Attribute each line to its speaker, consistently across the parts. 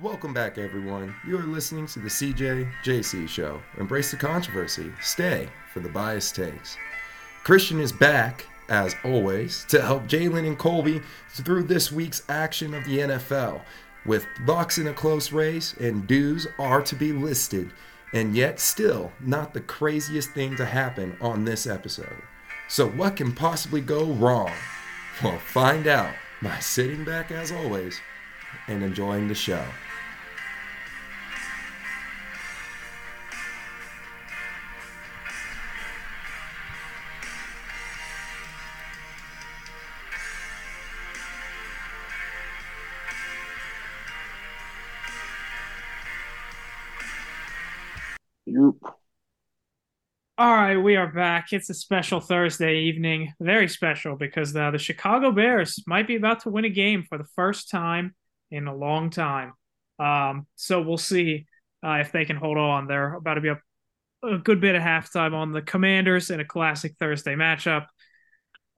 Speaker 1: Welcome back, everyone. You are listening to the CJ JC Show. Embrace the controversy. Stay for the biased takes. Cristian is back, as always, to help Jalen and Colby through this week's action of the NFL. With Bucks in a close race and dues are to be listed, and yet still not the craziest thing to happen on this episode. So, what can possibly go wrong? Well, find out by sitting back as always and enjoying the show.
Speaker 2: All right, we are back. It's a special Thursday evening, very special because uh, the Chicago Bears might be about to win a game for the first time in a long time. Um, so we'll see uh, if they can hold on. They're about to be up a good bit of halftime on the Commanders in a classic Thursday matchup.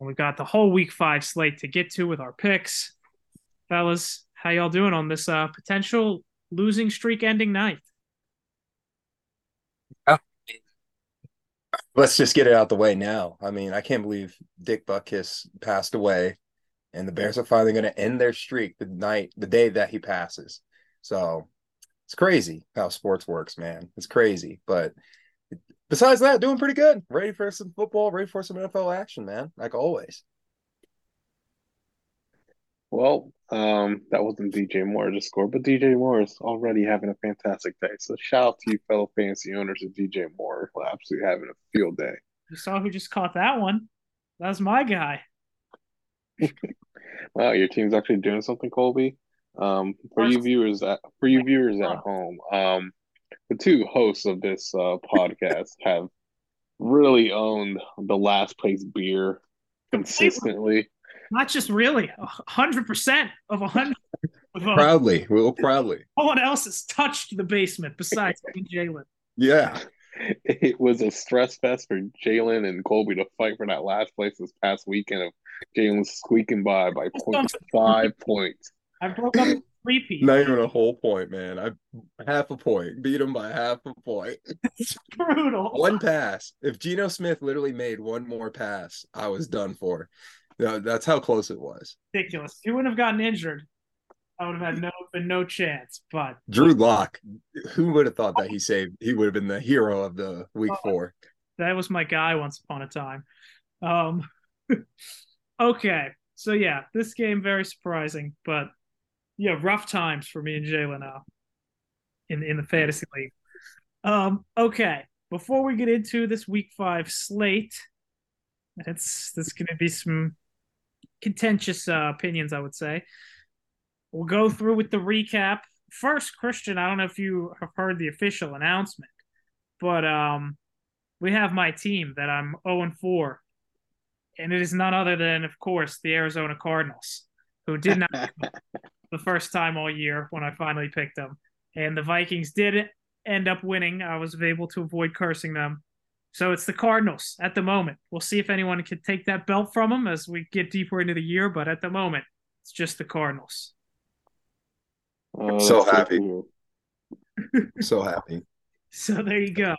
Speaker 2: And we've got the whole Week Five slate to get to with our picks, fellas. How y'all doing on this uh, potential losing streak ending night?
Speaker 1: Let's just get it out the way now. I mean, I can't believe Dick Butkus passed away, and the Bears are finally going to end their streak the night, the day that he passes. So it's crazy how sports works, man. It's crazy, but besides that, doing pretty good. Ready for some football, ready for some NFL action, man. Like always.
Speaker 3: Well, um, that wasn't DJ Moore to score, but DJ Moore is already having a fantastic day. So shout out to you, fellow fantasy owners of DJ Moore, for absolutely having a field day.
Speaker 2: You saw who just caught that one. That was my guy.
Speaker 3: wow, your team's actually doing something, Colby. Um, for you viewers at for you viewers at home, um, the two hosts of this uh, podcast have really owned the last place beer consistently
Speaker 2: not just really, hundred percent of a hundred.
Speaker 1: Proudly, well, proudly.
Speaker 2: No one else has touched the basement besides Jalen.
Speaker 1: Yeah,
Speaker 3: it was a stress fest for Jalen and Colby to fight for that last place this past weekend of Jalen squeaking by by point five points.
Speaker 2: I broke up three pieces.
Speaker 1: Not even a whole point, man. I half a point. Beat him by half a point.
Speaker 2: It's brutal.
Speaker 1: One pass. If Geno Smith literally made one more pass, I was done for. Yeah, that's how close it was.
Speaker 2: Ridiculous. He wouldn't have gotten injured. I would have had no been no chance. But
Speaker 1: Drew Lock, who would have thought that he saved? He would have been the hero of the week four.
Speaker 2: That was my guy once upon a time. Um, okay, so yeah, this game very surprising, but yeah, rough times for me and Jalen now in in the fantasy league. Um, okay, before we get into this week five slate, it's this going to be some contentious uh, opinions, I would say. We'll go through with the recap. First, Cristian, I don't know if you have heard the official announcement, but um, we have my team that I'm 0 and 4. And it is none other than, of course, the Arizona Cardinals, who did not the first time all year when I finally picked them. And the Vikings did end up winning. I was able to avoid cursing them. So it's the Cardinals at the moment. We'll see if anyone can take that belt from them as we get deeper into the year, but at the moment, it's just the Cardinals.
Speaker 1: Uh, so happy. so happy.
Speaker 2: So there you go.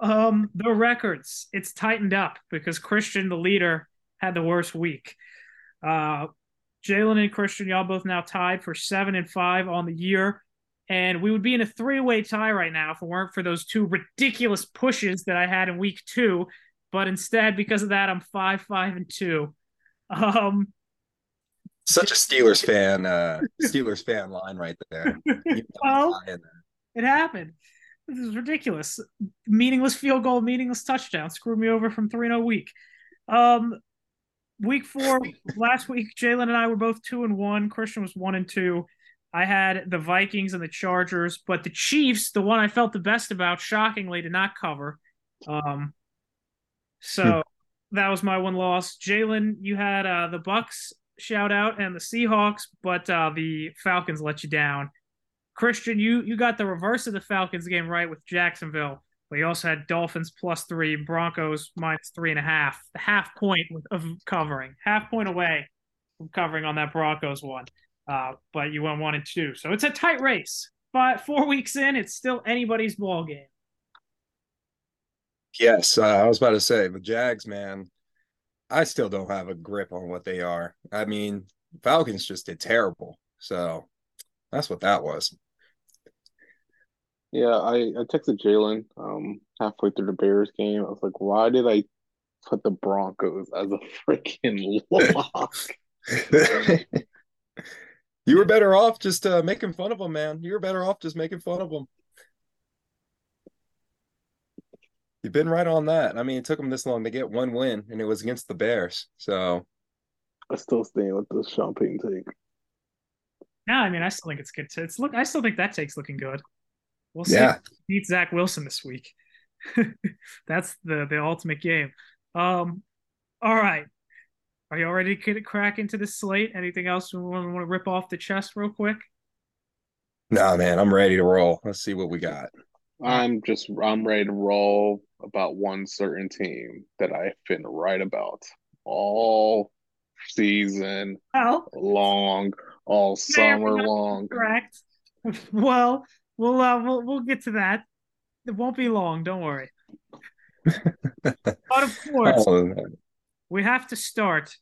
Speaker 2: Um, the records, it's tightened up because Cristian, the leader, had the worst week. Uh, Jalen and Cristian, y'all both now tied for seven and five on the year. And we would be in a three way tie right now if it weren't for those two ridiculous pushes that I had in week two. But instead, because of that, I'm five, five, and two. Um,
Speaker 1: Such a Steelers fan, uh, Steelers fan line right there.
Speaker 2: well, it happened. This is ridiculous. Meaningless field goal, meaningless touchdown. Screwed me over from 3 0 week. Um, week four, last week, Jalen and I were both two and one. Cristian was one and two. I had the Vikings and the Chargers, but the Chiefs, the one I felt the best about, shockingly did not cover. Um, so hmm. that was my one loss. Jalen, you had uh, the Bucks shout out and the Seahawks, but uh, the Falcons let you down. Cristian, you you got the reverse of the Falcons game right with Jacksonville, but you also had Dolphins plus three, Broncos minus three and a half. The half point of covering, half point away from covering on that Broncos one. Uh, but you went one and two. So it's a tight race. But four weeks in, it's still anybody's ball game.
Speaker 1: Yes, uh, I was about to say the Jags, man. I still don't have a grip on what they are. I mean, Falcons just did terrible. So that's what that was.
Speaker 3: Yeah, I, I texted Jalen um halfway through the Bears game. I was like, why did I put the Broncos as a freaking lock?
Speaker 1: you were better off just uh, making fun of them, man. You were better off just making fun of them. You've been right on that. I mean, it took them this long to get one win, and it was against the Bears. So
Speaker 3: I still stand with the Sean Payton take.
Speaker 2: Yeah, I mean, I still think it's good. To, it's look. I still think that take's looking good. We'll see.
Speaker 1: Yeah.
Speaker 2: Beat Zach Wilson this week. That's the the ultimate game. Um, all right. Are you all ready to crack into the slate? Anything else we want, want to rip off the chest real quick?
Speaker 1: Nah, man, I'm ready to roll. Let's see what we got.
Speaker 3: I'm just I'm ready to roll about one certain team that I've been right about all season
Speaker 2: well,
Speaker 3: long, all summer long.
Speaker 2: Correct. Well, we'll uh, we'll we'll get to that. It won't be long. Don't worry. but of course, oh, we have to start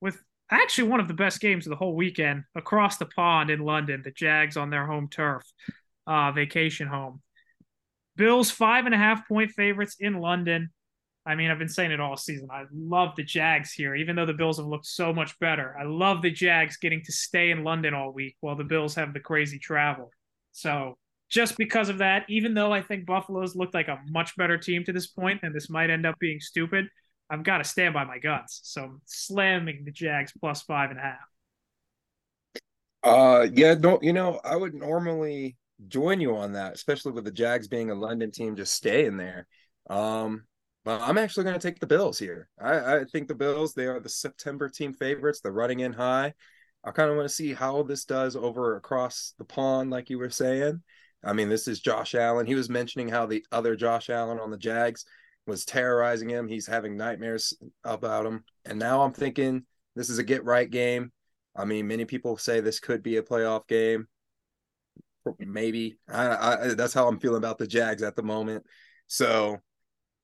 Speaker 2: with actually one of the best games of the whole weekend across the pond in London. The Jags on their home turf, uh, vacation home. Bills five and a half point favorites in London. I mean, I've been saying it all season. I love the Jags here, even though the Bills have looked so much better. I love the Jags getting to stay in London all week while the Bills have the crazy travel. So, just because of that, even though I think Buffalo's looked like a much better team to this point, and this might end up being stupid, I've got to stand by my guts. So, I'm slamming the Jags plus five and a half.
Speaker 1: Uh, yeah, don't you know? I would normally join you on that, especially with the Jags being a London team, just staying there. Um, but I'm actually going to take the Bills here. I, I think the Bills, they are the September team favorites. They're running in high. I kind of want to see how this does over across the pond, like you were saying. I mean, this is Josh Allen. He was mentioning how the other Josh Allen on the Jags was terrorizing him. He's having nightmares about him. And now I'm thinking this is a get right game. I mean, many people say this could be a playoff game. Maybe. I, I that's how I'm feeling about the Jags at the moment. So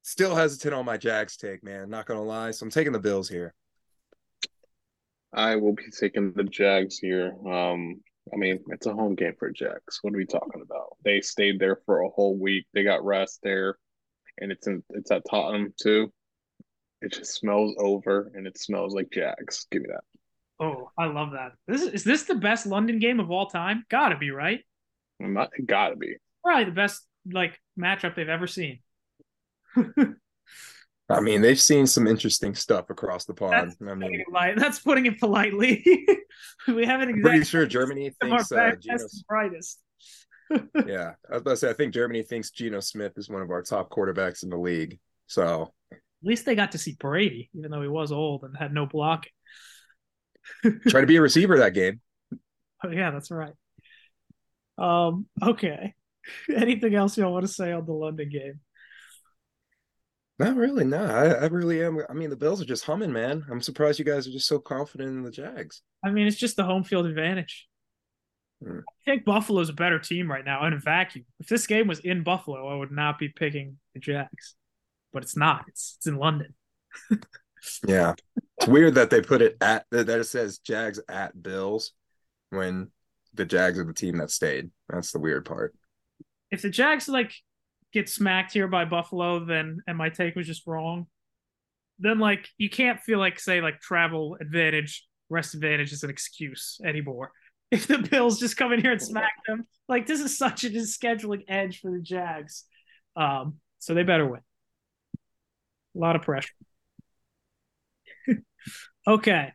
Speaker 1: still hesitant on my Jags take, man. Not gonna lie. So I'm taking the Bills here.
Speaker 3: I will be taking the Jags here. Um, I mean, it's a home game for Jags. What are we talking about? They stayed there for a whole week. They got rest there, and it's in it's at Tottenham too. It just smells over, and it smells like Jags. Give me that.
Speaker 2: Oh, I love that. This is, is this the best London game of all time? Gotta be right.
Speaker 3: Not, gotta be.
Speaker 2: Probably the best like matchup they've ever seen.
Speaker 1: I mean, they've seen some interesting stuff across the pond. That's I mean,
Speaker 2: that's putting it politely. we haven't exactly.
Speaker 1: Pretty sure Germany thinks uh, Geno...
Speaker 2: brightest.
Speaker 1: Yeah, I was about to say. I think Germany thinks Geno Smith is one of our top quarterbacks in the league. So
Speaker 2: at least they got to see Brady, even though he was old and had no blocking.
Speaker 1: Try to be a receiver that game.
Speaker 2: Oh yeah, that's right. Um. Okay. Anything else y'all want to say on the London game?
Speaker 1: Not really. No, I, I really am. I mean, the Bills are just humming, man. I'm surprised you guys are just so confident in the Jags.
Speaker 2: I mean, it's just the home field advantage. Hmm. I think Buffalo's a better team right now in a vacuum. If this game was in Buffalo, I would not be picking the Jags, but it's not. It's it's in London.
Speaker 1: yeah, it's weird that they put it at that it says Jags at Bills when the Jags are the team that stayed. That's the weird part.
Speaker 2: If the Jags like get smacked here by Buffalo, then and my take was just wrong, then like you can't feel like say like travel advantage, rest advantage is an excuse anymore. If the Bills just come in here and smack them, like this is such a scheduling edge for the Jags. Um, so they better win. A lot of pressure. okay.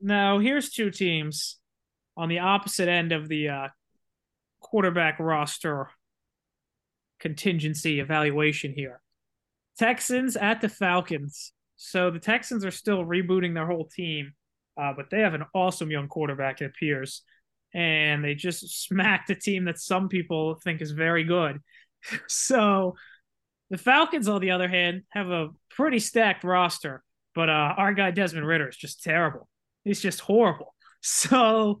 Speaker 2: Now here's two teams on the opposite end of the uh, quarterback roster contingency evaluation here. Texans at the Falcons. So the Texans are still rebooting their whole team, uh, but they have an awesome young quarterback, it appears. And they just smacked a team that some people think is very good. so the Falcons, on the other hand, have a pretty stacked roster, but uh, our guy Desmond Ridder is just terrible. He's just horrible. So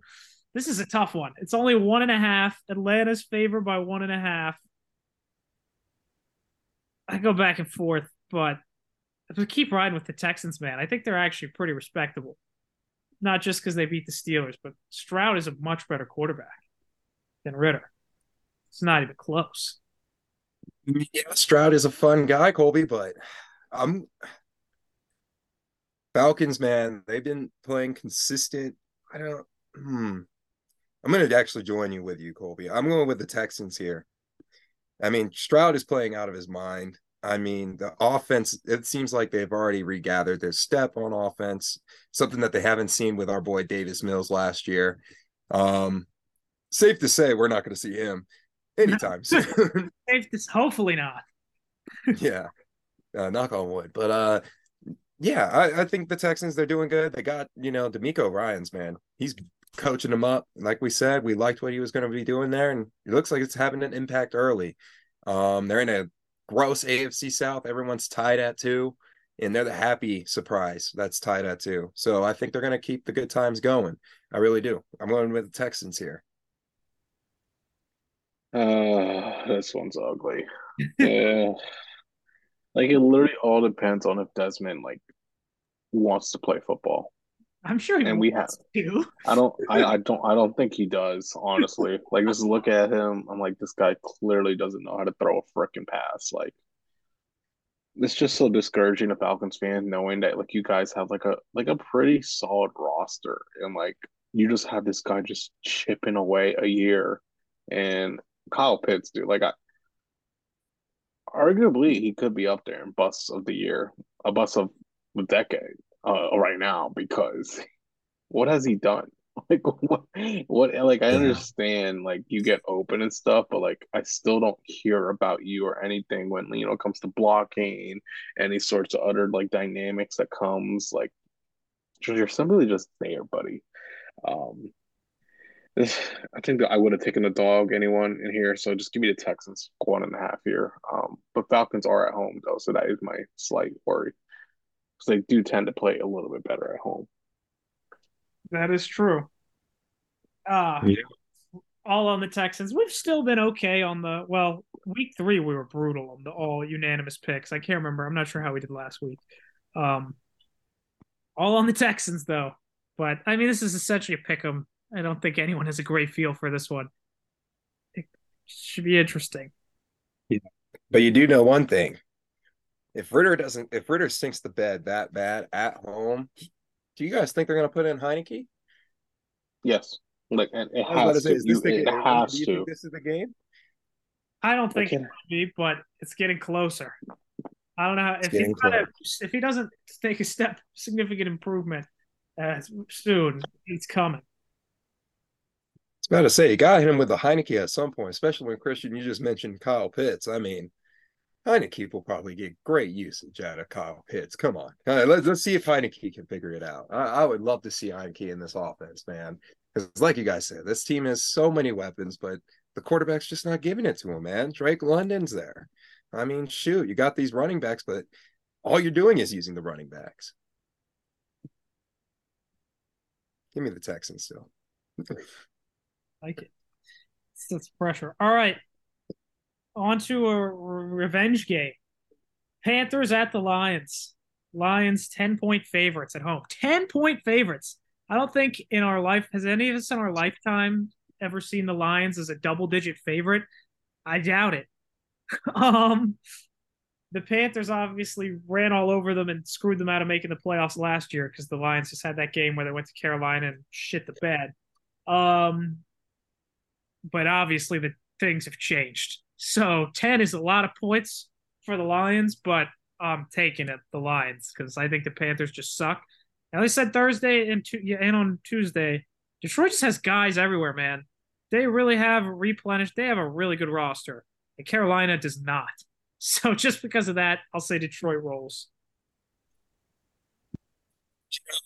Speaker 2: this is a tough one. It's only one and a half. Atlanta's favored by one and a half. I go back and forth, but if we keep riding with the Texans, man, I think they're actually pretty respectable. Not just because they beat the Steelers, but Stroud is a much better quarterback than Ridder. It's not even close.
Speaker 1: Yeah, Stroud is a fun guy, Colby, but I'm Falcons, man. They've been playing consistent. I don't. Hmm. I'm going to actually join you with you, Colby. I'm going with the Texans here. I mean, Stroud is playing out of his mind. I mean, the offense, it seems like they've already regathered their step on offense, something that they haven't seen with our boy Davis Mills last year. Um, safe to say, we're not going to see him anytime soon.
Speaker 2: safe to, hopefully not.
Speaker 1: yeah. Uh, knock on wood. But uh, yeah, I, I, think the Texans, they're doing good. They got, you know, DeMeco Ryans, man. He's coaching them up. Like we said, we liked what he was going to be doing there, and it looks like it's having an impact early. Um, they're in a gross AFC South. Everyone's tied at two, and they're the happy surprise that's tied at two. So I think they're going to keep the good times going. I really do. I'm going with the Texans here.
Speaker 3: Uh, this one's ugly. yeah. Like it literally all depends on if Desmond like wants to play football.
Speaker 2: I'm sure he and we have to.
Speaker 3: I don't. I, I don't. I don't think he does. Honestly, like just look at him. I'm like, this guy clearly doesn't know how to throw a freaking pass. Like, it's just so discouraging a Falcons fan knowing that like you guys have like a like a pretty solid roster and like you just have this guy just chipping away a year, and Kyle Pitts, dude. Like, I arguably he could be up there in busts of the year, uh, a bust of the decade uh, right now because what has he done? Like what? What? Like I understand, like you get open and stuff, but like I still don't hear about you or anything when you know it comes to blocking, any sorts of other like dynamics that comes. Like you're simply just there, buddy. Um, I think that I would have taken a dog, anyone in here. So just give me the Texans one and a half here. Um, but Falcons are at home though, so that is my slight worry because they do tend to play a little bit better at home.
Speaker 2: That is true. Uh, yeah. all on the Texans. We've still been okay on the well. Week three, we were brutal on the all unanimous picks. I can't remember. I'm not sure how we did last week. Um, all on the Texans though. But I mean, this is essentially a pick 'em. I don't think anyone has a great feel for this one. It should be interesting.
Speaker 1: Yeah. But you do know one thing if Ridder doesn't, if Ridder sinks the bed that bad at home, do you guys think they're going to put in Heinicke?
Speaker 3: Yes, like it, it has to. Say, you, the, it has
Speaker 1: do you
Speaker 3: to.
Speaker 1: Think this is the game.
Speaker 2: I don't think it will be, but it's getting closer. I don't know how, if he if he doesn't take a step significant improvement uh, soon, he's coming.
Speaker 1: It's about to say you got him with the Heinicke at some point, especially when Christian you just mentioned Kyle Pitts. I mean, Heinicke will probably get great usage out of Kyle Pitts. Come on. Right, let's, let's see if Heinicke can figure it out. I, I would love to see Heinicke in this offense, man. Because, like you guys said, this team has so many weapons, but the quarterback's just not giving it to him, man. Drake London's there. I mean, shoot, you got these running backs, but all you're doing is using the running backs. Give me the Texans still.
Speaker 2: like it. It's pressure. All right onto a revenge game. Panthers at the Lions. Lions 10 point favorites at home. 10 point favorites. I don't think in our life has any of us in our lifetime ever seen the Lions as a double digit favorite. I doubt it. um the Panthers obviously ran all over them and screwed them out of making the playoffs last year because the Lions just had that game where they went to Carolina and shit the bed. Um, but obviously the things have changed. So 10 is a lot of points for the Lions, but I'm taking it, the Lions, because I think the Panthers just suck. At least said Thursday and, and on Tuesday, Detroit just has guys everywhere, man. They really have replenished. They have a really good roster, and Carolina does not. So just because of that, I'll say Detroit rolls.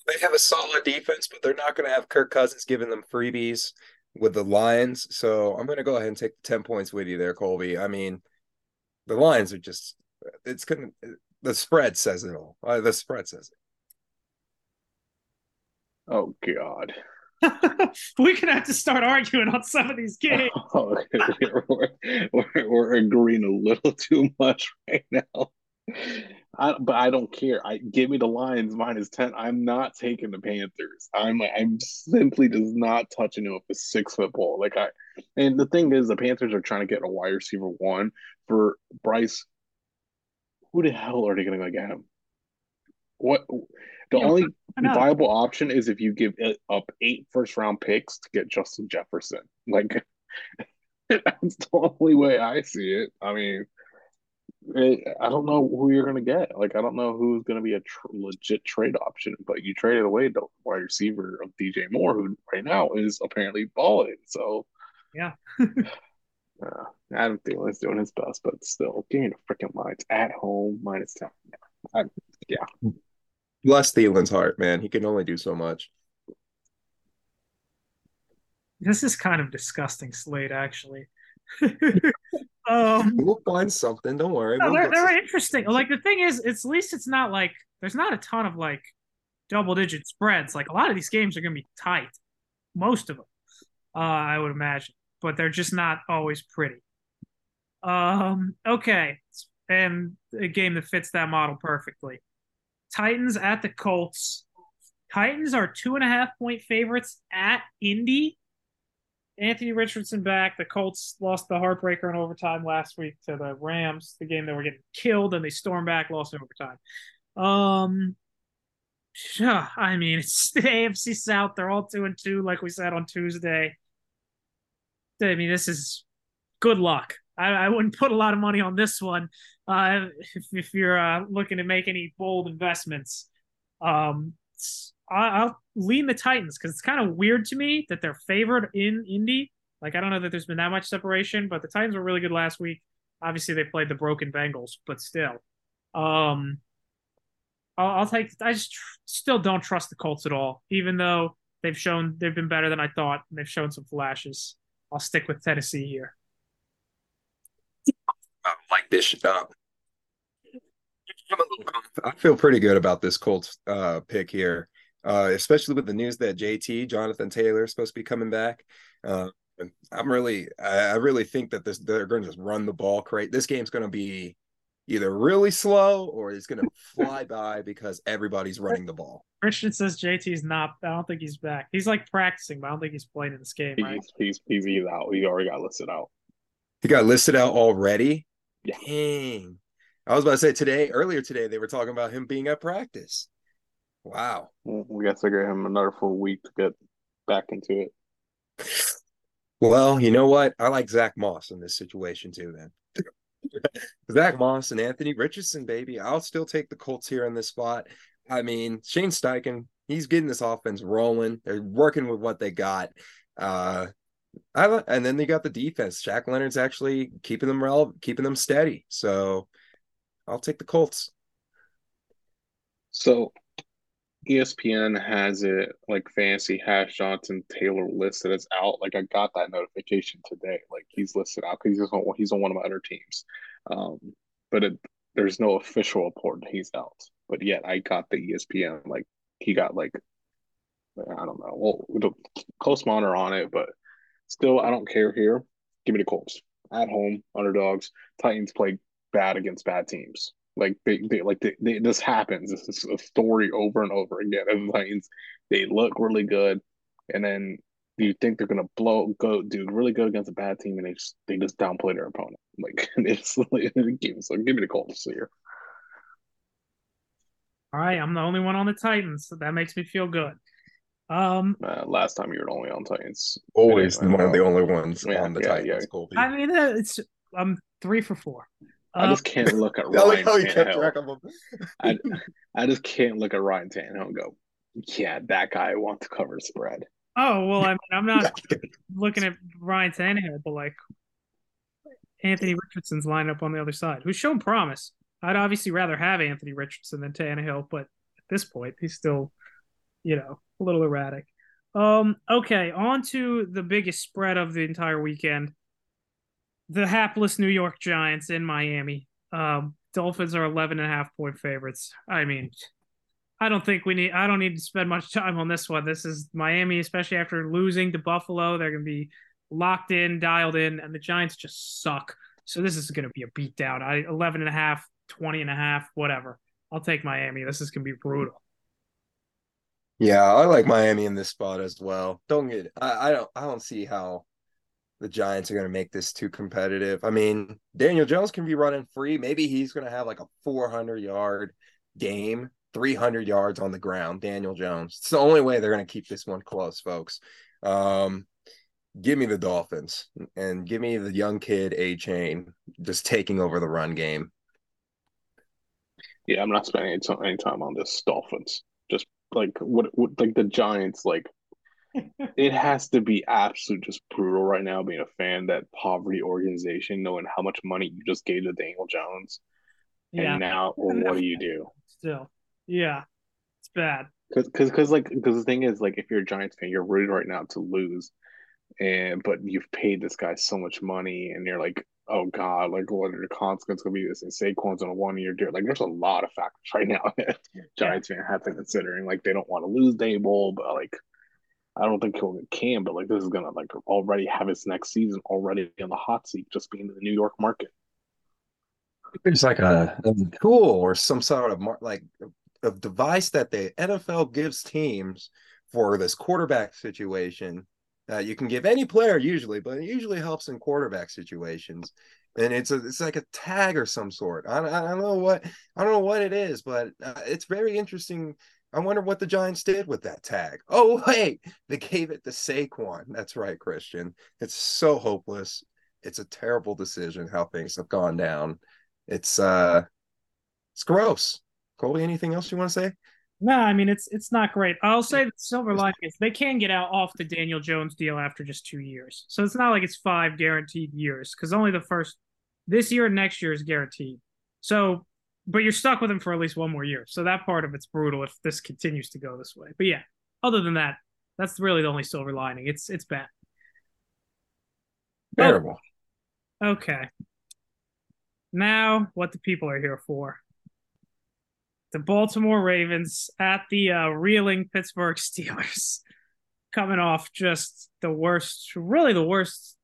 Speaker 1: They have a solid defense, but they're not going to have Kirk Cousins giving them freebies with the Lions. So I'm going to go ahead and take the 10 points with you there, Colby. I mean, the Lions are just, it's going to, the spread says it all. Uh, the spread says it.
Speaker 3: Oh, God.
Speaker 2: We're gonna have to start arguing on some of these games.
Speaker 3: Oh, we're, we're, we're agreeing a little too much right now. I, but I don't care. I give me the Lions minus ten. I'm not taking the Panthers. I'm I'm simply just not touching it with a six foot ball. Like I, and the thing is, the Panthers are trying to get a wide receiver one for Bryce. Who the hell are they going to get him? What the
Speaker 2: Yeah,
Speaker 3: only viable option is if you give it up eight first round picks to get Justin Jefferson. Like that's the only way I see it. I mean, I don't know who you're gonna get. Like I don't know who's gonna be a tr- legit trade option. But you traded away the wide receiver of DJ Moore, who right now is apparently balling. So
Speaker 2: Yeah.
Speaker 3: uh, Adam Thielen's doing his best, but still, give me the freaking Lions at home minus ten. I, yeah.
Speaker 1: Bless Thielen's heart, man. He can only do so much.
Speaker 2: This is kind of disgusting slate, actually. um,
Speaker 1: We'll find something. Don't worry.
Speaker 2: no,
Speaker 1: We'll
Speaker 2: they're, they're interesting. Like the thing is, it's at least it's not like there's not a ton of like double digit spreads. Like a lot of these games are going to be tight, most of them, uh, I would imagine, but they're just not always pretty. Um, okay, and a game that fits that model perfectly. Titans at the Colts. Titans are two and a half point favorites at Indy. Anthony Richardson back. The Colts lost the heartbreaker in overtime last week to the Rams, the game they were getting killed, and they stormed back, lost in overtime. Um, yeah, I mean, it's the AFC South. They're all two and two, like we said on Tuesday. I mean, this is good luck. I, I wouldn't put a lot of money on this one uh, if, if you're uh, looking to make any bold investments. Um, I'll lean the Titans because it's kind of weird to me that they're favored in Indy. Like I don't know that there's been that much separation, but the Titans were really good last week. Obviously, they played the broken Bengals, but still, um, I'll, I'll take. I just tr- still don't trust the Colts at all, even though they've shown they've been better than I thought. And they've shown some flashes. I'll stick with Tennessee here.
Speaker 1: I like this up. Conf- I feel pretty good about this Colts uh, pick here, uh, especially with the news that JT Jonathan Taylor is supposed to be coming back. Uh, I'm really, I, I really think that this they're going to just run the ball. Great, this game's going to be either really slow or it's going to fly by because everybody's running the ball.
Speaker 2: Cristian says JT's not. I don't think he's back. He's like practicing, but I don't think he's playing in this game. Right?
Speaker 3: He's, he's, he's, he's out. He already got listed out.
Speaker 1: He got listed out already.
Speaker 3: Yeah.
Speaker 1: Dang. I was about to say today, earlier today, they were talking about him being at practice. Wow.
Speaker 3: We got to give him another full week to get back into it.
Speaker 1: Well, you know what? I like Zach Moss in this situation too, then. Zach Moss and Anthony Richardson, baby. I'll still take the Colts here in this spot. I mean, Shane Steichen, he's getting this offense rolling. They're working with what they got. Uh I and then they got the defense. Shaq Leonard's actually keeping them relevant, keeping them steady. So I'll take the Colts.
Speaker 3: So ESPN has it like fancy hash Jonathan Taylor listed as out. Like I got that notification today. Like he's listed out because he's on he's on one of my other teams. Um, but it, there's no official report that he's out. But yet I got the ESPN like he got like I don't know. Well, close monitor on it, but still I don't care here. Give me the Colts at home underdogs. Titans play bad against bad teams. Like they, they like they, they, this happens. This is a story over and over again. And the Titans, they look really good, and then you think they're gonna blow go do really good against a bad team, and they just they just downplay their opponent. Like it's like, so give me the Colts here.
Speaker 2: All right, I'm the only one on the Titans, so that makes me feel good. Um,
Speaker 3: Uh, last time you were only on Titans.
Speaker 1: Always
Speaker 3: Anyway,
Speaker 1: one of the only ones
Speaker 3: yeah,
Speaker 1: on the
Speaker 3: yeah,
Speaker 1: Titans.
Speaker 3: yeah.
Speaker 1: Colby.
Speaker 2: I mean, uh, it's I'm three for four.
Speaker 3: I
Speaker 2: Uh,
Speaker 3: just can't look at
Speaker 1: like
Speaker 3: Ryan
Speaker 1: kept
Speaker 3: Tannehill.
Speaker 1: track of them.
Speaker 3: I, I just can't look at Ryan Tannehill and go, yeah, that guy wants to cover spread.
Speaker 2: oh well, I mean, I'm not looking at Ryan Tannehill, but like Anthony Richardson's lined up on the other side, who's shown promise. I'd obviously rather have Anthony Richardson than Tannehill, but at this point, he's still, you know, a little erratic. Um, okay, on to the biggest spread of the entire weekend. The hapless New York Giants in Miami. Um, Dolphins are 11 and a half point favorites. I mean, I don't think we need. I don't need to spend much time on this one. This is Miami, especially after losing to Buffalo. They're going to be locked in, dialed in, and the Giants just suck. So this is going to be a beatdown. I 11 and a half, 20 and a half, whatever. I'll take Miami. This is going to be brutal.
Speaker 1: Yeah, I like Miami in this spot as well. Don't get. I, I don't. I don't see how the Giants are going to make this too competitive. I mean, Daniel Jones can be running free. Maybe he's going to have like a 400 yard game 300 yards on the ground. Daniel Jones. It's the only way they're going to keep this one close, folks. Um, give me the Dolphins and give me the young kid Achane just taking over the run game.
Speaker 3: Yeah, I'm not spending any time, on this Dolphins. Just like what, what like the Giants, like it has to be absolute just brutal right now being a fan that poverty organization, knowing how much money you just gave to Daniel Jones. Yeah. And now, well, what do you do?
Speaker 2: Still, yeah, it's bad.
Speaker 3: Because, because, like, because the thing is, like, if you're a Giants fan, you're rooting right now to lose, and but you've paid this guy so much money, and you're like, oh god, like, what are the consequences gonna be? This and Saquon's on a one year deal. Like, there's a lot of factors right now that Giants yeah. fan have to consider, and like, they don't want to lose Daboll, but like. I don't think he'll can, but like this is gonna like already have his next season already on the hot seat, just being in the New York market.
Speaker 1: It's like a, a tool or some sort of mar- like a device that the NFL gives teams for this quarterback situation. Uh, you can give any player usually, but it usually helps in quarterback situations. And it's a it's like a tag or some sort. I, I don't know what I don't know what it is, but uh, it's very interesting. I wonder what the Giants did with that tag. Oh wait, they gave it to Saquon. That's right, Cristian. It's so hopeless. It's a terrible decision how things have gone down. It's uh, it's gross. Colby, anything else you want to say?
Speaker 2: No, I mean it's it's not great. I'll say the silver lining is they can get out off the Daniel Jones deal after just two years. So it's not like it's five guaranteed years because only the first this year and next year is guaranteed. So, but you're stuck with him for at least one more year. So that part of it's brutal if this continues to go this way. But yeah, other than that, that's really the only silver lining. It's it's bad.
Speaker 1: Terrible.
Speaker 2: Okay. Now, what the people are here for the Baltimore Ravens at the uh, reeling Pittsburgh Steelers, coming off just the worst, really the worst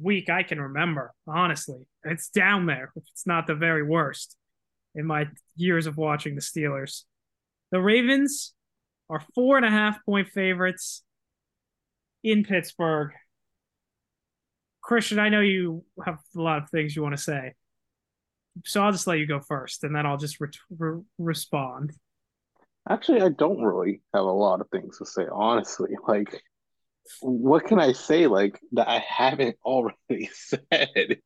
Speaker 2: week I can remember. Honestly, it's down there. It's not the very worst in my years of watching the Steelers. The Ravens are four and a half point favorites in Pittsburgh. Cristian, I know you have a lot of things you want to say so I'll just let you go first, and then I'll just re- re- respond.
Speaker 3: Actually, I don't really have a lot of things to say, honestly. Like, what can I say, like, that I haven't already said?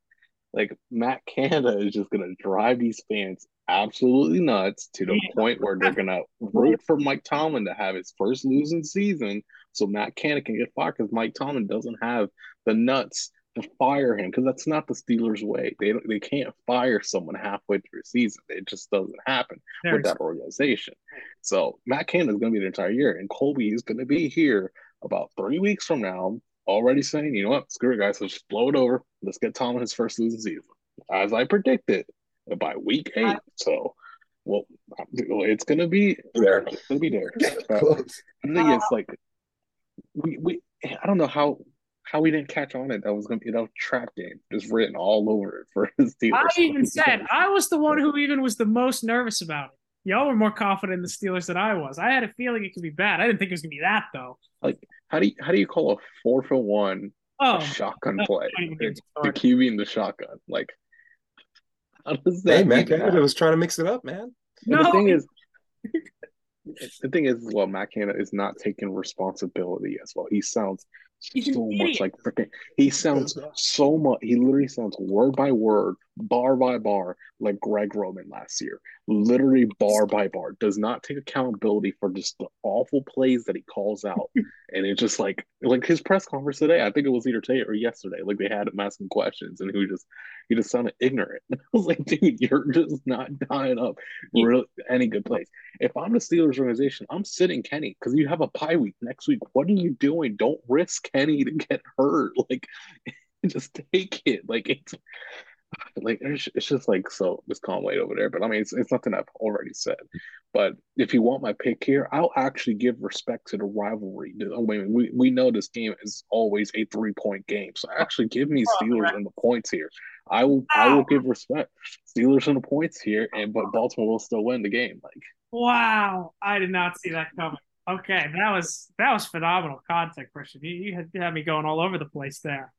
Speaker 3: Like, Matt Canada is just going to drive these fans absolutely nuts to the point where they're to root for Mike Tomlin to have his first losing season so Matt Canada can get fired because Mike Tomlin doesn't have the nuts to fire him because that's not the Steelers' way. They they can't fire someone halfway through a season. It just doesn't happen There's... with that organization. So Matt Canada is going to be the entire year, and Colby is going to be here about three weeks from now, already saying, you know what, screw it, guys, let's just blow it over. Let's get Tom in his first losing season, as I predicted by week eight. So. Well, it's gonna be there. It's gonna be there. Uh, the thing is, like, we we I don't know how how we didn't catch on it. That was gonna be that trap game just written all over it for the Steelers.
Speaker 2: I even said I was the one who even was the most nervous about it. Y'all were more confident in the Steelers than I was. I had a feeling it could be bad. I didn't think it was gonna be that though.
Speaker 3: Like how do you how do you call a four for one oh, shotgun play? The QB in the shotgun. Like
Speaker 1: how does that? Hey man, Canada was trying to mix it up, man.
Speaker 3: No. The thing is, the thing is, well, Matt Canada is not taking responsibility as well. He sounds He's so much like freaking. He sounds so much. He literally sounds word by word, bar by bar, like Greg Roman last year. Literally bar by bar. Does not take accountability for just the awful plays that he calls out. and it's just like like his press conference today. I think it was either today or yesterday. Like they had him asking questions, and he was just he just sounded ignorant. I was like, dude, you're just not dying up really any good plays. If I'm the Steelers organization, I'm sitting Kenny because you have a bye week next week. What are you doing? Don't risk Kenny to get hurt. Like, just take it. Like it's like it's, it's just like so this Conway over there. But I mean, it's it's nothing I've already said. But if you want my pick here, I'll actually give respect to the rivalry. I mean, we we know this game is always a three point game, so actually give me Steelers and the points here. I will I will give respect Steelers and the points here, and but Baltimore will still win the game. Like
Speaker 2: wow, I did not see that coming. Okay, that was that was phenomenal content, Cristian. You, you had, had me going all over the place there.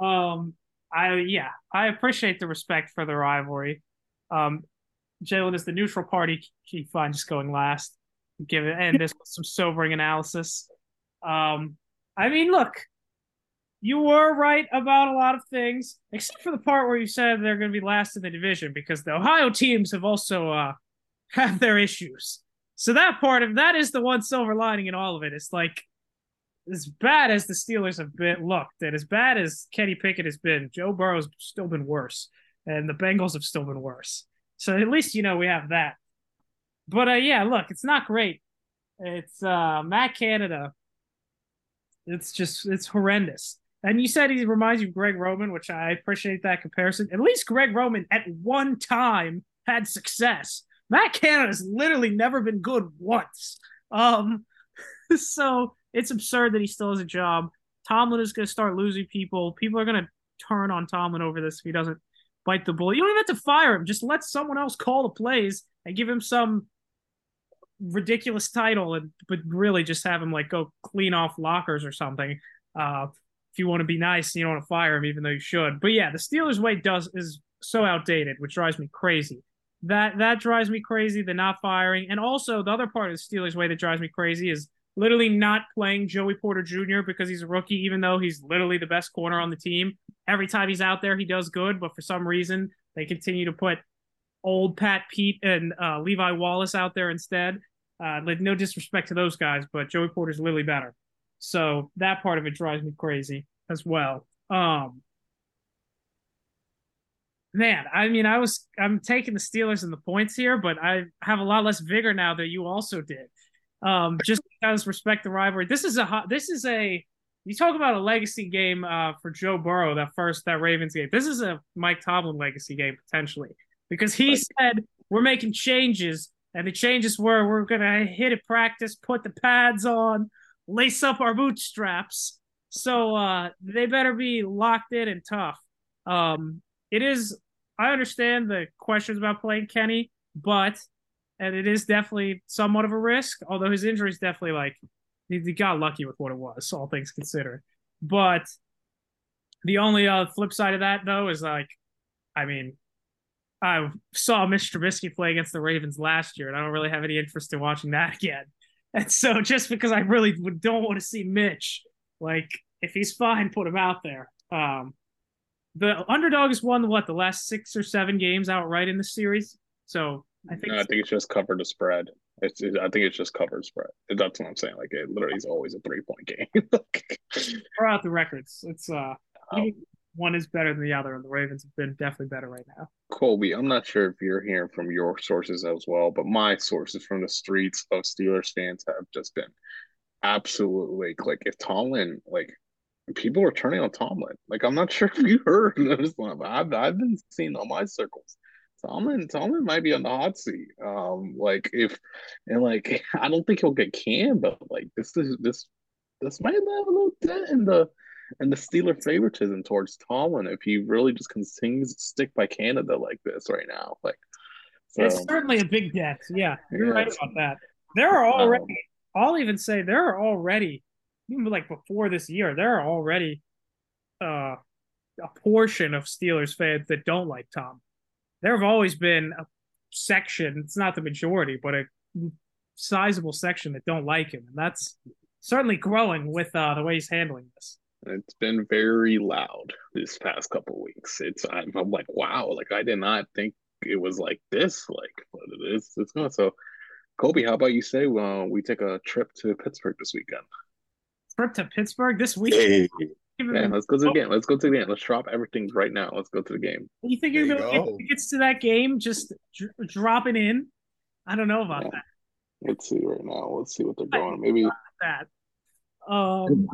Speaker 2: Um, I yeah, I appreciate the respect for the rivalry. Um, Jalen is the neutral party. Keep fine just going last. Give it and this some sobering analysis. Um, I mean, look, you were right about a lot of things, except for the part where you said they're going to be last in the division because the Ohio teams have also uh have their issues. So that part of that is the one silver lining in all of it. It's like as bad as the Steelers have been looked, and as bad as Kenny Pickett has been, Joe Burrow's still been worse, and the Bengals have still been worse. So at least you know we have that. But uh, yeah, look, it's not great. It's uh, Matt Canada. It's just it's horrendous. And you said he reminds you of Greg Roman, which I appreciate that comparison. At least Greg Roman at one time had success. Matt Canada's literally never been good once. Um, so it's absurd that he still has a job. Tomlin is going to start losing people. People are going to turn on Tomlin over this if he doesn't bite the bullet. You don't even have to fire him. Just let someone else call the plays and give him some ridiculous title, and but really just have him like go clean off lockers or something. Uh, if you want to be nice, you don't want to fire him, even though you should. But yeah, the Steelers' way does is so outdated, which drives me crazy. That that drives me crazy. The not firing, and also the other part of the Steelers' way that drives me crazy is literally not playing Joey Porter Jr. because he's a rookie, even though he's literally the best corner on the team. Every time he's out there, he does good, but for some reason, they continue to put old Pat Pete and uh, Levi Wallace out there instead. Uh, like no disrespect to those guys, but Joey Porter's literally better. So that part of it drives me crazy as well. Um, man, I mean, I was I'm taking the Steelers and the points here, but I have a lot less vigor now that you also did um, just because respect the rivalry. This is a hot, this is a you talk about a legacy game uh, for Joe Burrow that first that Ravens game. This is a Mike Tomlin legacy game potentially because he said we're making changes and the changes were we're gonna hit a practice, put the pads on, lace up our bootstraps. So uh, they better be locked in and tough. Um, it is. I understand the questions about playing Kenny, but and it is definitely somewhat of a risk. Although his injury is definitely like he, got lucky with what it was, all things considered. But the only uh, flip side of that though is like, I mean, I saw Mr. Trubisky play against the Ravens last year, and I don't really have any interest in watching that again. And so, just because I really don't want to see Mitch, like if he's fine, put him out there. Um, the underdog has won what the last six or seven games outright in the series, so I think.
Speaker 3: No, I think it's just covered the spread. It's, I think it's just covered spread. That's what I'm saying. Like it literally is always a three point game.
Speaker 2: Throw out the records. It's uh, um, one is better than the other, and the Ravens have been definitely better right now.
Speaker 3: Colby, I'm not sure if you're hearing from your sources as well, but my sources from the streets of Steelers fans have just been absolutely like if Tomlin like people are turning on Tomlin. Like I'm not sure if you heard this one, but I've I've been seeing on my circles Tomlin, Tomlin might be on the hot seat. Um, like if and like I don't think he'll get canned, but like this is this this might have a little dent in the and the Steeler favoritism towards Tomlin if he really just continues to stick by Canada like this right now. Like
Speaker 2: so, it's certainly a big dent. Yeah, you're yeah, right about that. There are already. Um, I'll even say there are already, even like before this year, there are already uh, a portion of Steelers fans that don't like Tom there have always been a section, it's not the majority, but a sizable section that don't like him. And that's certainly growing with uh, the way he's handling this.
Speaker 3: It's been very loud this past couple weeks. It's I'm, I'm, like, wow, like I did not think it was like this, like, but it is. It's going so. Colby, how about you say uh, we take a trip to Pittsburgh this weekend?
Speaker 2: Trip to Pittsburgh this weekend. Hey.
Speaker 3: Yeah, let's go to the game. Let's go to the game. Let's drop everything right now. Let's go to the game.
Speaker 2: You think you're gonna get tickets to that game just dr- dropping in? I don't know about yeah. that.
Speaker 3: Let's see right now. Let's see what they're going. Maybe
Speaker 2: that. Um,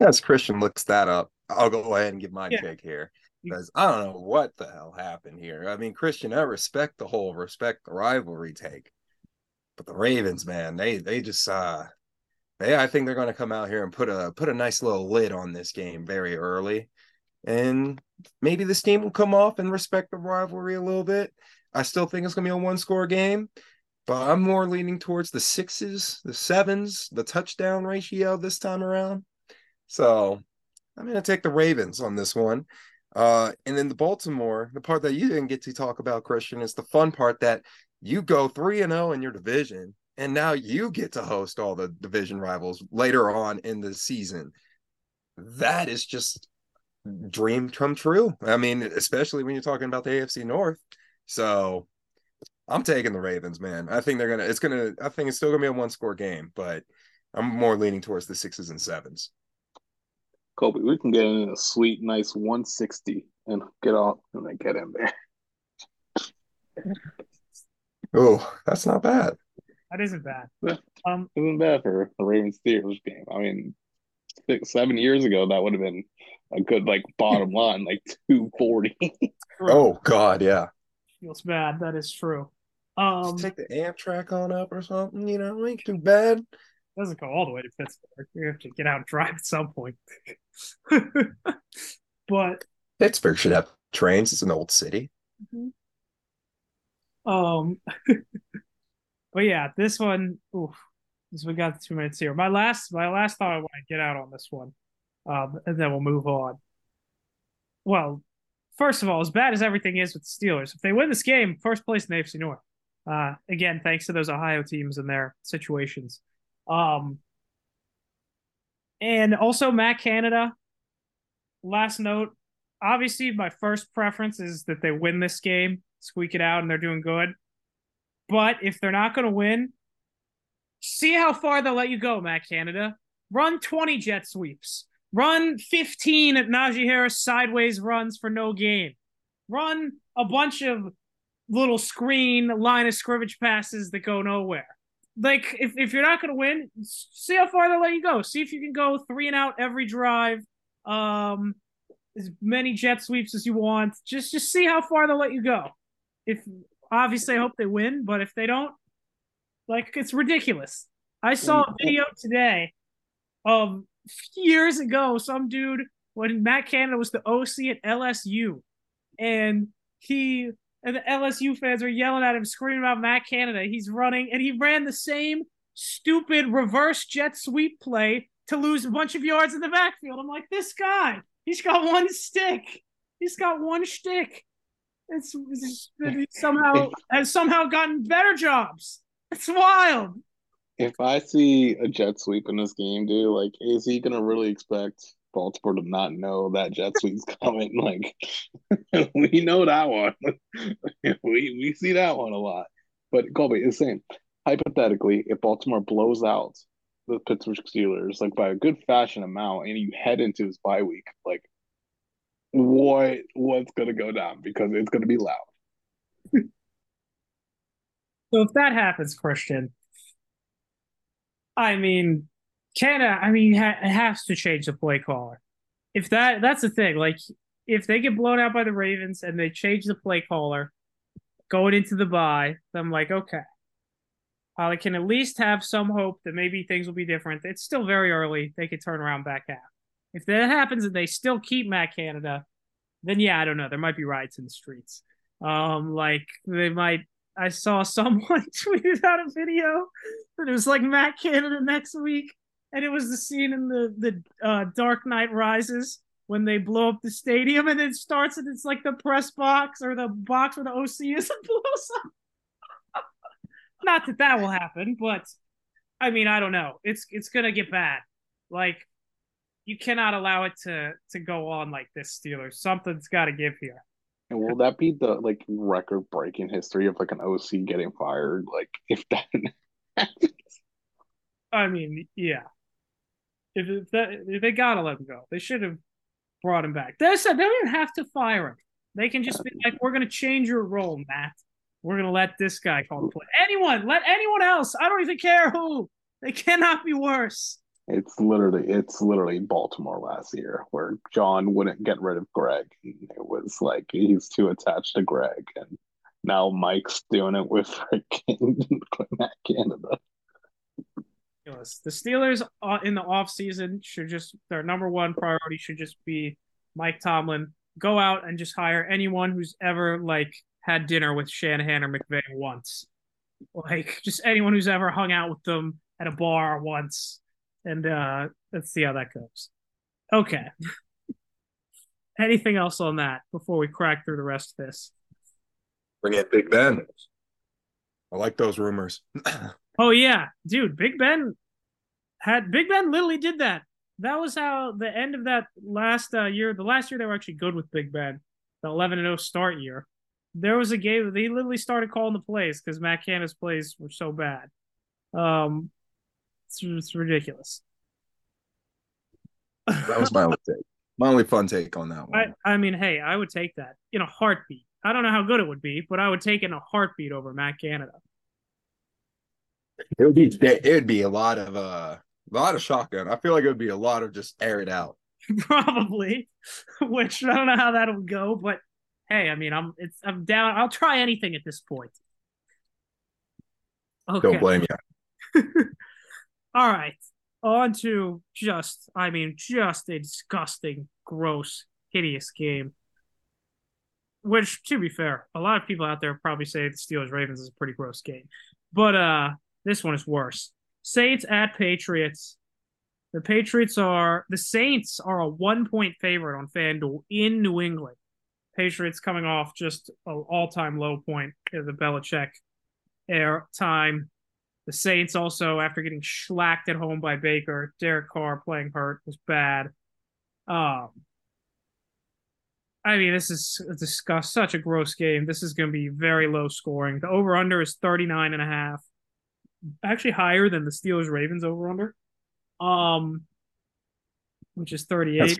Speaker 1: as Cristian looks that up, I'll go ahead and give my yeah. take here. because I don't know what the hell happened here. I mean, Cristian, I respect the whole respect the rivalry take, but the Ravens, man, they they just uh they I think they're going to come out here and put a put a nice little lid on this game very early, and maybe this team will come off and respect the rivalry a little bit. I still think it's going to be a one score game, but I'm more leaning towards the sixes, the sevens, the touchdown ratio this time around. So I'm going to take the Ravens on this one. Uh, and then the Baltimore, the part that you didn't get to talk about, Cristian, is the fun part that you go 3 and 0 in your division and now you get to host all the division rivals later on in the season. That is just dream come true. I mean, especially when you're talking about the AFC North. So I'm taking the Ravens, man. I think they're gonna. It's gonna. I think it's still gonna be a one score game, but I'm more leaning towards the sixes and sevens.
Speaker 3: Kobe, we can get in a sweet, nice 160 and get off and then get in there.
Speaker 1: oh, that's not bad.
Speaker 2: That isn't bad.
Speaker 3: Um, isn't bad for a Ravens Steelers game. I mean, six, seven years ago, that would have been a good like bottom line, like two forty.
Speaker 1: oh God, yeah.
Speaker 2: Feels bad. That is true. Um,
Speaker 1: Just take the Amtrak on up or something. You know, ain't too bad.
Speaker 2: Doesn't go all the way to Pittsburgh. You have to get out and drive at some point. but
Speaker 1: Pittsburgh should have trains. It's an old city.
Speaker 2: Mm-hmm. Um, but yeah, this one. Oof, this we got two minutes here. My last, my last thought I want to get out on this one, um, and then we'll move on. Well, first of all, as bad as everything is with the Steelers, if they win this game, first place in the AFC North. Uh, again, thanks to those Ohio teams and their situations. Um, and also Matt Canada. Last note, obviously, my first preference is that they win this game, squeak it out, and they're doing good. But if they're not going to win, see how far they'll let you go, Matt Canada. Run 20 jet sweeps. Run 15 at Najee Harris sideways runs for no gain. Run a bunch of little screen line of scrimmage passes that go nowhere. Like if, if you're not going to win, see how far they'll let you go. See if you can go three and out every drive. Um, as many jet sweeps as you want. Just just see how far they'll let you go. If obviously I hope they win, but if they don't, like it's ridiculous. I saw a mm-hmm. video today of years ago, some dude when Matt Canada was the OC at LSU, and he and the LSU fans are yelling at him, screaming about Matt Canada. He's running, and he ran the same stupid reverse jet sweep play to lose a bunch of yards in the backfield. I'm like, this guy, he's got one stick. He's got one stick. It's, it's somehow has somehow gotten better jobs. It's wild.
Speaker 3: If I see a jet sweep in this game, dude, like, is he gonna really expect Baltimore to not know that jet sweep's coming? Like, we know that one. we we see that one a lot. But Colby is saying, hypothetically, if Baltimore blows out the Pittsburgh Steelers like by a good fashion amount, and you head into his bye week, like, what what's gonna go down because it's gonna be loud.
Speaker 2: so if that happens, Cristian, I mean, Canada, I mean, ha- has to change the play caller. If that that's the thing, like if they get blown out by the Ravens and they change the play caller going into the bye, I'm like, okay. Uh, I can at least have some hope that maybe things will be different. It's still very early. They could turn around back half. If that happens and they still keep Matt Canada, then yeah, I don't know. There might be riots in the streets. Um, like they might. I saw someone tweeted out a video that it was like Matt Canada next week, and it was the scene in the the uh, Dark Knight Rises when they blow up the stadium, and it starts and it's like the press box or the box where the OC is and blows up. Not that that will happen, but I mean, I don't know. It's it's gonna get bad. Like you cannot allow it to to go on like this, Steelers. Something's got to give here.
Speaker 3: And will that be the like record breaking history of like an OC getting fired? Like if that happens.
Speaker 2: I mean, yeah. If, if that if they gotta let him go, they should have brought him back. They said they don't even have to fire him. They can just be like, "We're gonna change your role, Matt. We're gonna let this guy call the play. Anyone, let anyone else. I don't even care who. They cannot be worse.
Speaker 3: It's literally it's literally Baltimore last year where John wouldn't get rid of Greg. It was like he's too attached to Greg, and now Mike's doing it with Matt Canada.
Speaker 2: The Steelers uh, in the offseason should just their number one priority should just be Mike Tomlin. Go out and just hire anyone who's ever like had dinner with Shanahan or McVay once. Like just anyone who's ever hung out with them at a bar once. And uh let's see how that goes. Okay. Anything else on that before we crack through the rest of this?
Speaker 1: Bring it, Big Ben. I like those rumors.
Speaker 2: oh yeah, dude, Big Ben had Big Ben literally did that. That was how the end of that last uh, year. The last year they were actually good with Big Ben, the eleven and zero oh start year. There was a game they literally started calling the plays because Matt Canada's plays were so bad. Um, it's, it's ridiculous.
Speaker 1: That was my only take. My only fun take on that one.
Speaker 2: I, I mean, hey, I would take that in a heartbeat. I don't know how good it would be, but I would take it in a heartbeat over Matt Canada.
Speaker 1: It would be it would be a lot of uh a lot of shotgun. I feel like it would be a lot of just air it out.
Speaker 2: Probably, which I don't know how that'll go, but hey, I mean, I'm it's I'm down. I'll try anything at this point.
Speaker 1: Okay. Don't blame you.
Speaker 2: All right, on to just I mean, just a disgusting, gross, hideous game. Which, to be fair, a lot of people out there probably say the Steelers Ravens is a pretty gross game, but uh, this one is worse. Saints at Patriots. The Patriots are the Saints are a one point favorite on FanDuel in New England. Patriots coming off just an all time low point in the Belichick air time. The Saints also, after getting schlacked at home by Baker, Derek Carr playing hurt was bad. Um, I mean, this is discuss such a gross game. This is going to be very low scoring. The over under is 39 and a half. Actually higher than the Steelers Ravens over under. Um which is 38.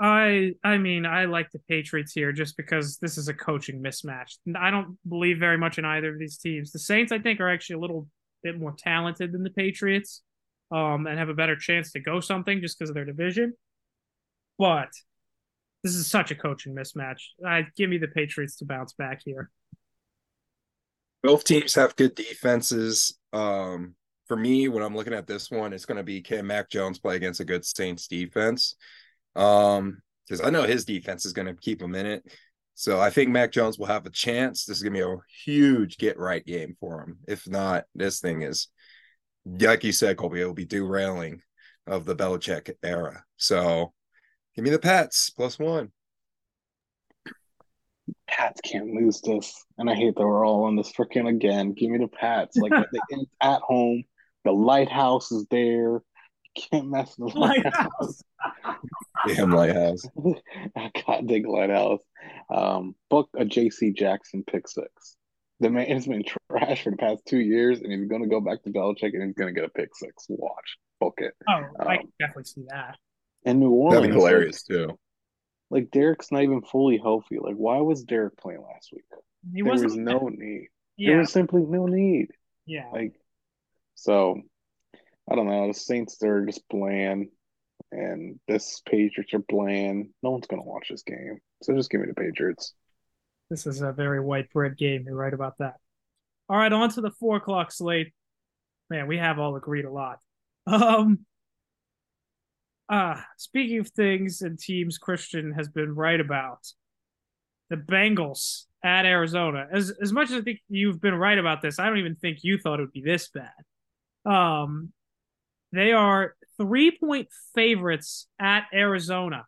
Speaker 2: I I mean, I like the Patriots here just because this is a coaching mismatch. I don't believe very much in either of these teams. The Saints I think are actually a little bit more talented than the Patriots. Um, and have a better chance to go something just because of their division. But this is such a coaching mismatch. I give me the Patriots to bounce back here.
Speaker 1: Both teams have good defenses. Um, for me, when I'm looking at this one, it's going to be can Mac Jones play against a good Saints defense? Um, because I know his defense is going to keep him in it. So I think Mac Jones will have a chance. This is going to be a huge get right game for him. If not, this thing is, like you said, Colby, it will be derailing of the Belichick era. So Give me the Pats plus one.
Speaker 3: Pats can't lose this, and I hate that we're all on this freaking again. Give me the Pats. Like at home, the lighthouse is there. You can't mess with the lighthouse.
Speaker 1: Damn lighthouse.
Speaker 3: I got dig lighthouse. Um, book a J.C. Jackson pick six. The man has been trash for the past two years, and he's going to go back to Belichick, and he's going to get a pick six. Watch, book it.
Speaker 2: Oh, um, I definitely see that.
Speaker 3: And New Orleans.
Speaker 1: That'd be hilarious like, too.
Speaker 3: Like Derek's not even fully healthy. Like, why was Derek playing last week? He there was no need. Yeah. There was simply no need.
Speaker 2: Yeah.
Speaker 3: Like, so I don't know. The Saints they're just bland, and this Patriots are bland. No one's gonna watch this game, so just give me the Patriots.
Speaker 2: This is a very white bread game. You're right about that. All right, on to the four o'clock slate. Man, we have all agreed a lot. Um, Ah, speaking of things and teams Cristian has been right about, the Bengals at Arizona. As as much as I think you've been right about this, I don't even think you thought it would be this bad. Um, they are three point favorites at Arizona.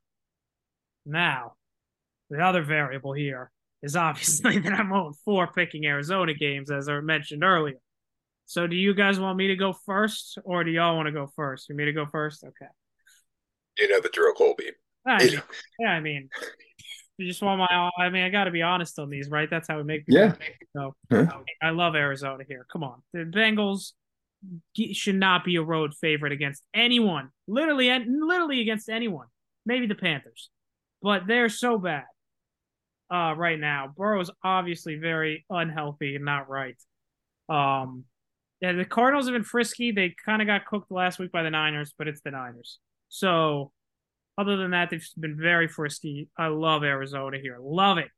Speaker 2: Now, the other variable here is obviously that I'm on four picking Arizona games, as I mentioned earlier. So, do you guys want me to go first, or do y'all want to go first? You me to go first? Okay
Speaker 1: you know the drill, Colby.
Speaker 2: I mean, yeah, I mean, you just want my. I mean, I got to be honest on these, right? That's how we make.
Speaker 1: Yeah.
Speaker 2: So huh? I love Arizona here. Come on, the Bengals should not be a road favorite against anyone. Literally, and literally against anyone. Maybe the Panthers, but they're so bad uh, right now. Burrow's obviously very unhealthy and not right. Um, Yeah, the Cardinals have been frisky. They kind of got cooked last week by the Niners, but it's the Niners. So, other than that, they've been very frisky. I love Arizona here. Love it.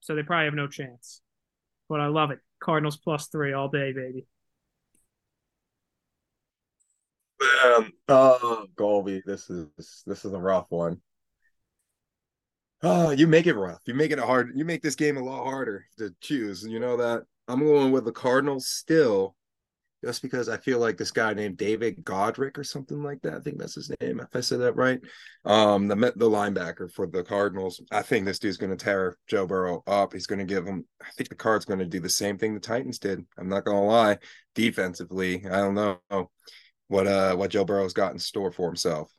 Speaker 2: So they probably have no chance. But I love it. Cardinals plus three all day, baby.
Speaker 1: Man, oh, Colby, this is this is a rough one. Oh, you make it rough. You make it hard. You make this game a lot harder to choose. You know that. I'm going with the Cardinals still, just because I feel like this guy named David Godric or something like that. I think that's his name, if I said that right. Um, the the linebacker for the Cardinals. I think this dude's going to tear Joe Burrow up. He's going to give him. I think the Card's going to do the same thing the Titans did. I'm not going to lie. Defensively, I don't know what uh what Joe Burrow's got in store for himself.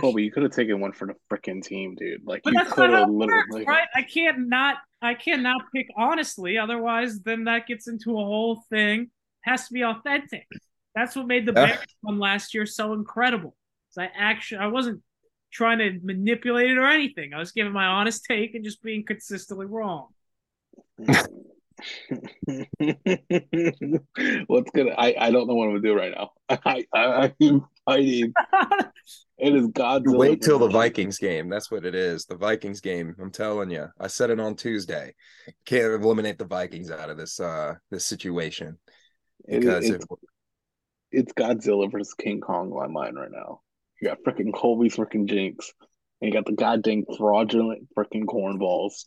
Speaker 3: Colby, you could have taken one for the freaking team, dude. Like
Speaker 2: but
Speaker 3: you
Speaker 2: could have literally right. I can't not I can't not pick honestly, otherwise then that gets into a whole thing. Has to be authentic. That's what made the yeah. Bears one last year so incredible. I actually I wasn't trying to manipulate it or anything. I was giving my honest take and just being consistently wrong. Mm.
Speaker 3: What's gonna? I I don't know what I'm gonna do right now. I I I'm fighting. it is Godzilla.
Speaker 1: Wait till the Vikings game. That's what it is. The Vikings game. I'm telling you. I said it on Tuesday. Can't eliminate the Vikings out of this uh this situation
Speaker 3: because it, it's, it's Godzilla versus King Kong on my mind right now. You got freaking Colby's freaking Jinx, and you got the goddamn fraudulent freaking cornballs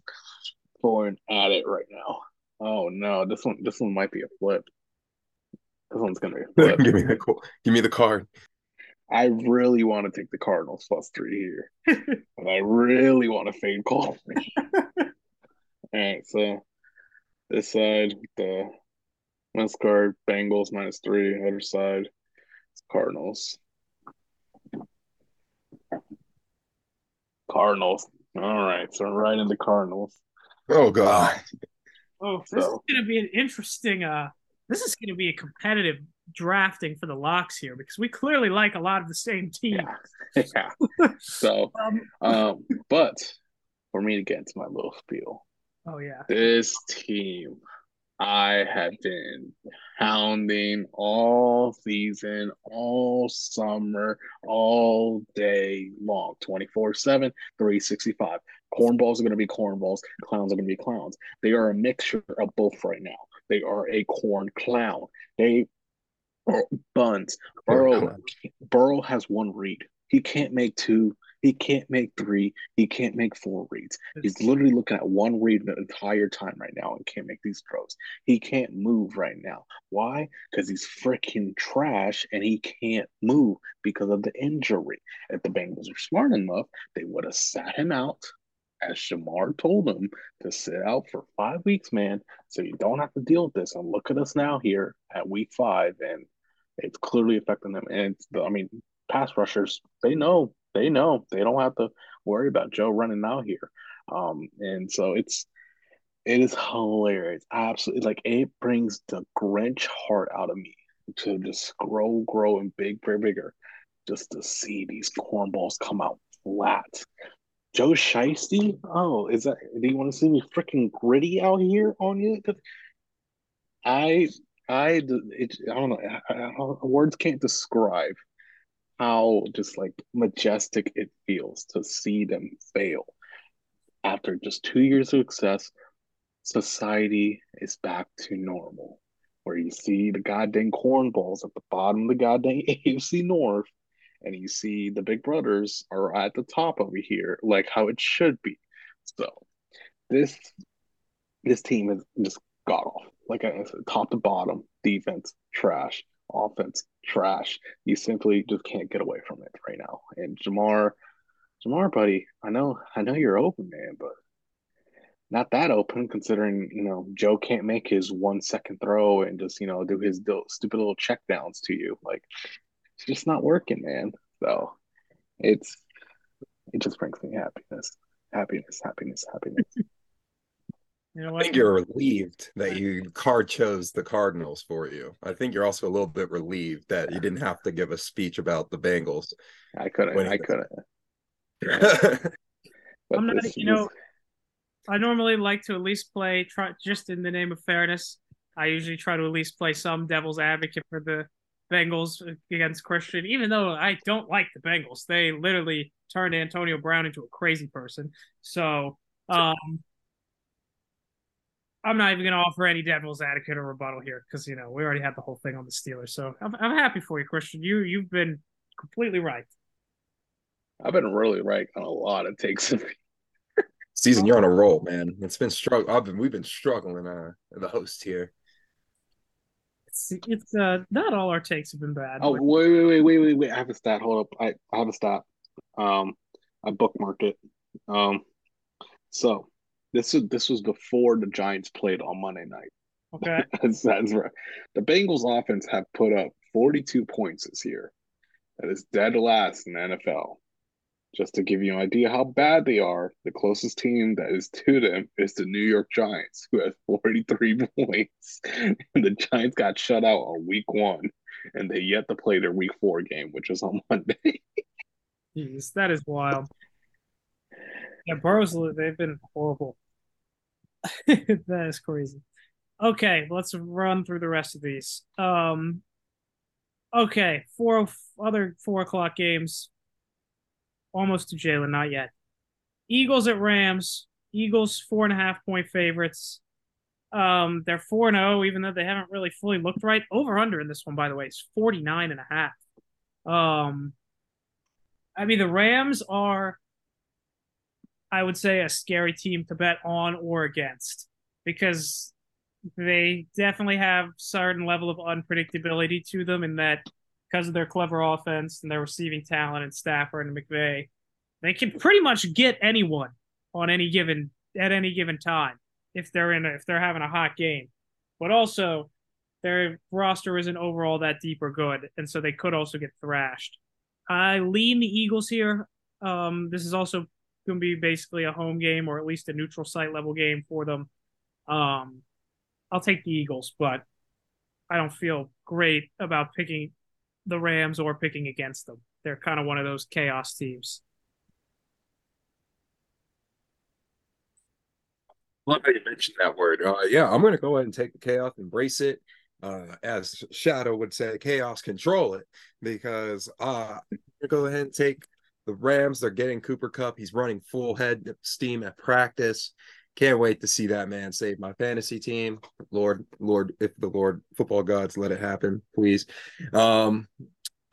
Speaker 3: going at it right now. Oh no, this one this one might be a flip. This one's gonna be a flip.
Speaker 1: give me the give me the card.
Speaker 3: I really want to take the Cardinals plus three here. but I really want to fade call. All right, so this side, the last card, Bengals minus three. Other side, it's Cardinals. Cardinals. All right, so right in the Cardinals.
Speaker 1: Oh God.
Speaker 2: Oh, this so. is going to be an interesting. Uh, this is going to be a competitive drafting for the locks here because we clearly like a lot of the same teams.
Speaker 3: Yeah. yeah. so, um, um, but for me to get into my little spiel.
Speaker 2: Oh yeah.
Speaker 3: This team I have been hounding all season, all summer, all day long, 24 7, 365. Cornballs are going to be cornballs, clowns are going to be clowns. They are a mixture of both right now. They are a corn clown. They are buns. Burrow, Burrow has one read. He can't make two he can't make three. He can't make four reads. He's literally looking at one read the entire time right now and can't make these throws. He can't move right now. Why? Because he's freaking trash and he can't move because of the injury. If the Bengals are smart enough, they would have sat him out, as Shemar told him, to sit out for five weeks, man, so you don't have to deal with this. And look at us now here at week five, and it's clearly affecting them. And the, I mean, pass rushers, they know they know they don't have to worry about Joe running out here. Um, and so it's it is hilarious. Absolutely, like it brings the Grinch heart out of me to just grow, grow, and big, very bigger, just to see these cornballs come out flat. Joe Shiesty, oh, is that? Do you want to see me freaking gritty out here on you? I, I, it, I don't know. I, I, words can't describe how just like majestic it feels to see them fail. After just two years of success, society is back to normal. Where you see the goddamn cornballs at the bottom of the goddamn AFC North, and you see the big brothers are at the top over here, like how it should be. So this this team is just god off. Like I said, top to bottom, defense, trash offense trash. You simply just can't get away from it right now. And Ja'Marr, Ja'Marr, buddy, I know, I know you're open, man, but not that open considering you know Joe can't make his one second throw and just you know do his stupid little check downs to you. Like it's just not working, man. So it's it just brings me happiness, happiness, happiness, happiness.
Speaker 1: You know I think you're relieved that you card chose the Cardinals for you. I think you're also a little bit relieved that you didn't have to give a speech about the Bengals.
Speaker 3: I couldn't. I couldn't.
Speaker 2: I'm not. You know, I normally like to at least play try just in the name of fairness. I usually try to at least play some devil's advocate for the Bengals against Cristian, even though I don't like the Bengals. They literally turned Antonio Brown into a crazy person. So um, I'm not even going to offer any devil's advocate or rebuttal here because you know we already had the whole thing on the Steelers. So I'm, I'm happy for you, Cristian. You you've been completely right.
Speaker 3: I've been really right on a lot of takes.
Speaker 1: Season, you're on a roll, man. It's been struggle. I've been we've been struggling. Uh, the host here.
Speaker 2: It's it's uh not all our takes have been bad.
Speaker 3: Oh
Speaker 2: but-
Speaker 3: wait wait wait wait wait wait! I have a stat. Hold up. I I have a stat. Um, I bookmarked it. Um, so this is this was before the Giants played on Monday night.
Speaker 2: okay.
Speaker 3: That's, that's right. The Bengals offense have put up 42 points this year. That is dead last in the NFL. Just to give you an idea how bad they are, the closest team that is to them is the New York Giants, who has 43 points. And the Giants got shut out on week one, and they yet to play their week four game, which is on Monday.
Speaker 2: Jeez, that is wild. Yeah, Burrows, they've been horrible. that is crazy. Okay, let's run through the rest of these. Um, okay, four other four o'clock games. Almost to Jalen, not yet. Eagles at Rams. Eagles four and a half point favorites. Um, they're four and zero, even though they haven't really fully looked right. Over under in this one, by the way, is 49 and a half. Um, I mean, the Rams are, I would say, a scary team to bet on or against because they definitely have certain level of unpredictability to them in that because of their clever offense and their receiving talent and Stafford and McVay, they can pretty much get anyone on any given at any given time if they're in a, if they're having a hot game. But also their roster isn't overall that deep or good, and so they could also get thrashed. I lean the Eagles here. Um, this is also going to be basically a home game or at least a neutral site level game for them. Um, I'll take the Eagles, but I don't feel great about picking the Rams or picking against them. They're kind of one of those chaos teams.
Speaker 1: Love how you mentioned that word. Uh, yeah, I'm going to go ahead and take the chaos, embrace it. Uh, as Shadow would say, chaos, control it. Because uh, go ahead and take the Rams. They're getting Cooper Kupp. He's running full head steam at practice. Can't wait to see that man save my fantasy team. Lord, Lord, if the Lord football gods let it happen, please. Um,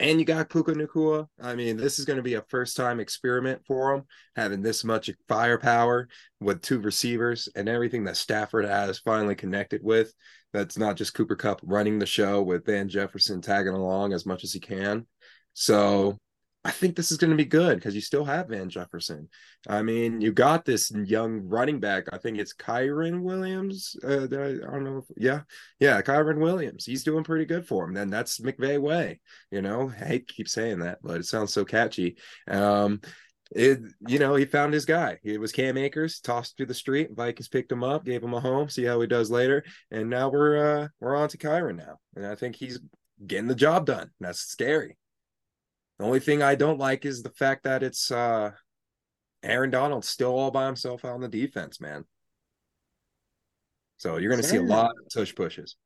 Speaker 1: and you got Puka Nacua. I mean, this is going to be a first time experiment for him, having this much firepower with two receivers and everything that Stafford has finally connected with. That's not just Cooper Kupp running the show with Van Jefferson tagging along as much as he can. So I think this is going to be good because you still have Van Jefferson. I mean, you got this young running back. I think it's Kyren Williams. Uh, I, don't know. If, yeah, yeah, Kyren Williams. He's doing pretty good for him. Then that's McVay way. You know, hate keep saying that, but it sounds so catchy. Um, it you know he found his guy. It was Cam Akers tossed to the street. Vikings picked him up, gave him a home. See how he does later. And now we're uh we're on to Kyren now, and I think he's getting the job done. That's scary. The only thing I don't like is the fact that it's uh Aaron Donald still all by himself on the defense, man. So you're going to see a lot of tush pushes.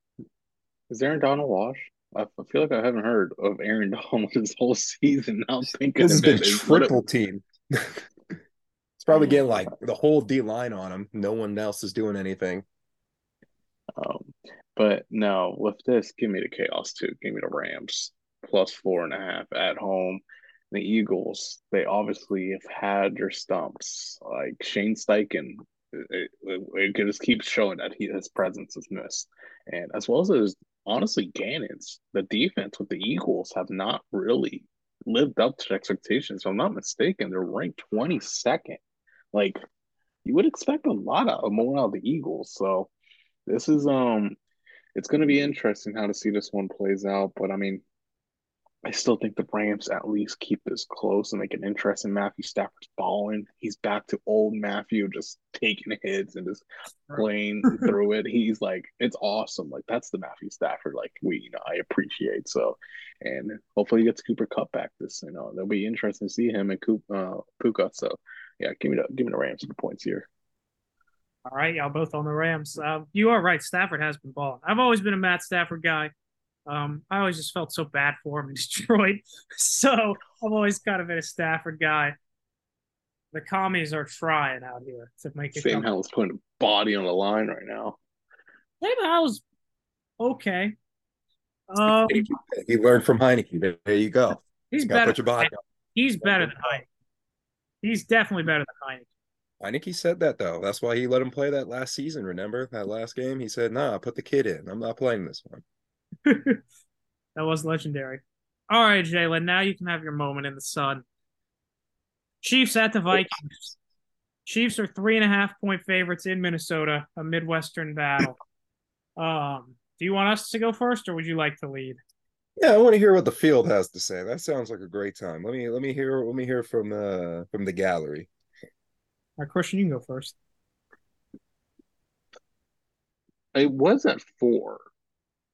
Speaker 3: Is Aaron Donald washed? I feel like I haven't heard of Aaron Donald this whole season. Now I'm thinking
Speaker 1: This has been triple team. it's probably getting like the whole D line on him. No one else is doing anything.
Speaker 3: Um, but no, with this, give me the chaos too. Give me the Rams plus four and a half at home. The Eagles, they obviously have had their stumps. Like Shane Steichen, it, it, it just keeps showing that he, his presence is missed. And as well as his, honestly, Gannon's, the defense with the Eagles have not really lived up to expectations. If I'm not mistaken, they're ranked 22nd. Like, you would expect a lot of more out of the Eagles. So this is um it's gonna be interesting how to see this one plays out. But I mean, I still think the Rams at least keep this close and make an interest in Matthew Stafford's balling. He's back to old Matthew, just taking hits and just playing through it. He's like, it's awesome. Like that's the Matthew Stafford like we you know I appreciate. So, and hopefully he gets Cooper Kupp back this. You know, it'll be interesting to see him and Coop, uh, Puka. So, yeah, give me the give me the Rams the points here.
Speaker 2: All right, y'all both on the Rams. Uh, you are right. Stafford has been balling. I've always been a Matt Stafford guy. Um, I always just felt so bad for him in Detroit. So I've always kind of been a Stafford guy. The commies are trying out here to make it.
Speaker 3: Sam Howell's putting a body on the line right now.
Speaker 2: Sam Howell's okay. Um,
Speaker 1: he learned from Heinicke. There you go.
Speaker 2: He's
Speaker 1: You
Speaker 2: better.
Speaker 1: put your body
Speaker 2: than- He's better than Heinicke. He's definitely better than Heinicke.
Speaker 1: on. Heinicke said that though. That's why he let him play that last season. Remember that last game? He said, "Nah, put the kid in. I'm not playing this one."
Speaker 2: that was legendary. All right, Jalen. Now you can have your moment in the sun. Chiefs at the Vikings. Chiefs are three and a half point favorites in Minnesota, a Midwestern battle. Um, do you want us to go first, or would you like to lead?
Speaker 1: Yeah, I want to hear what the field has to say. That sounds like a great time. Let me let me hear let me hear from uh from the gallery.
Speaker 2: All right, Cristian, you can go first.
Speaker 3: It was at four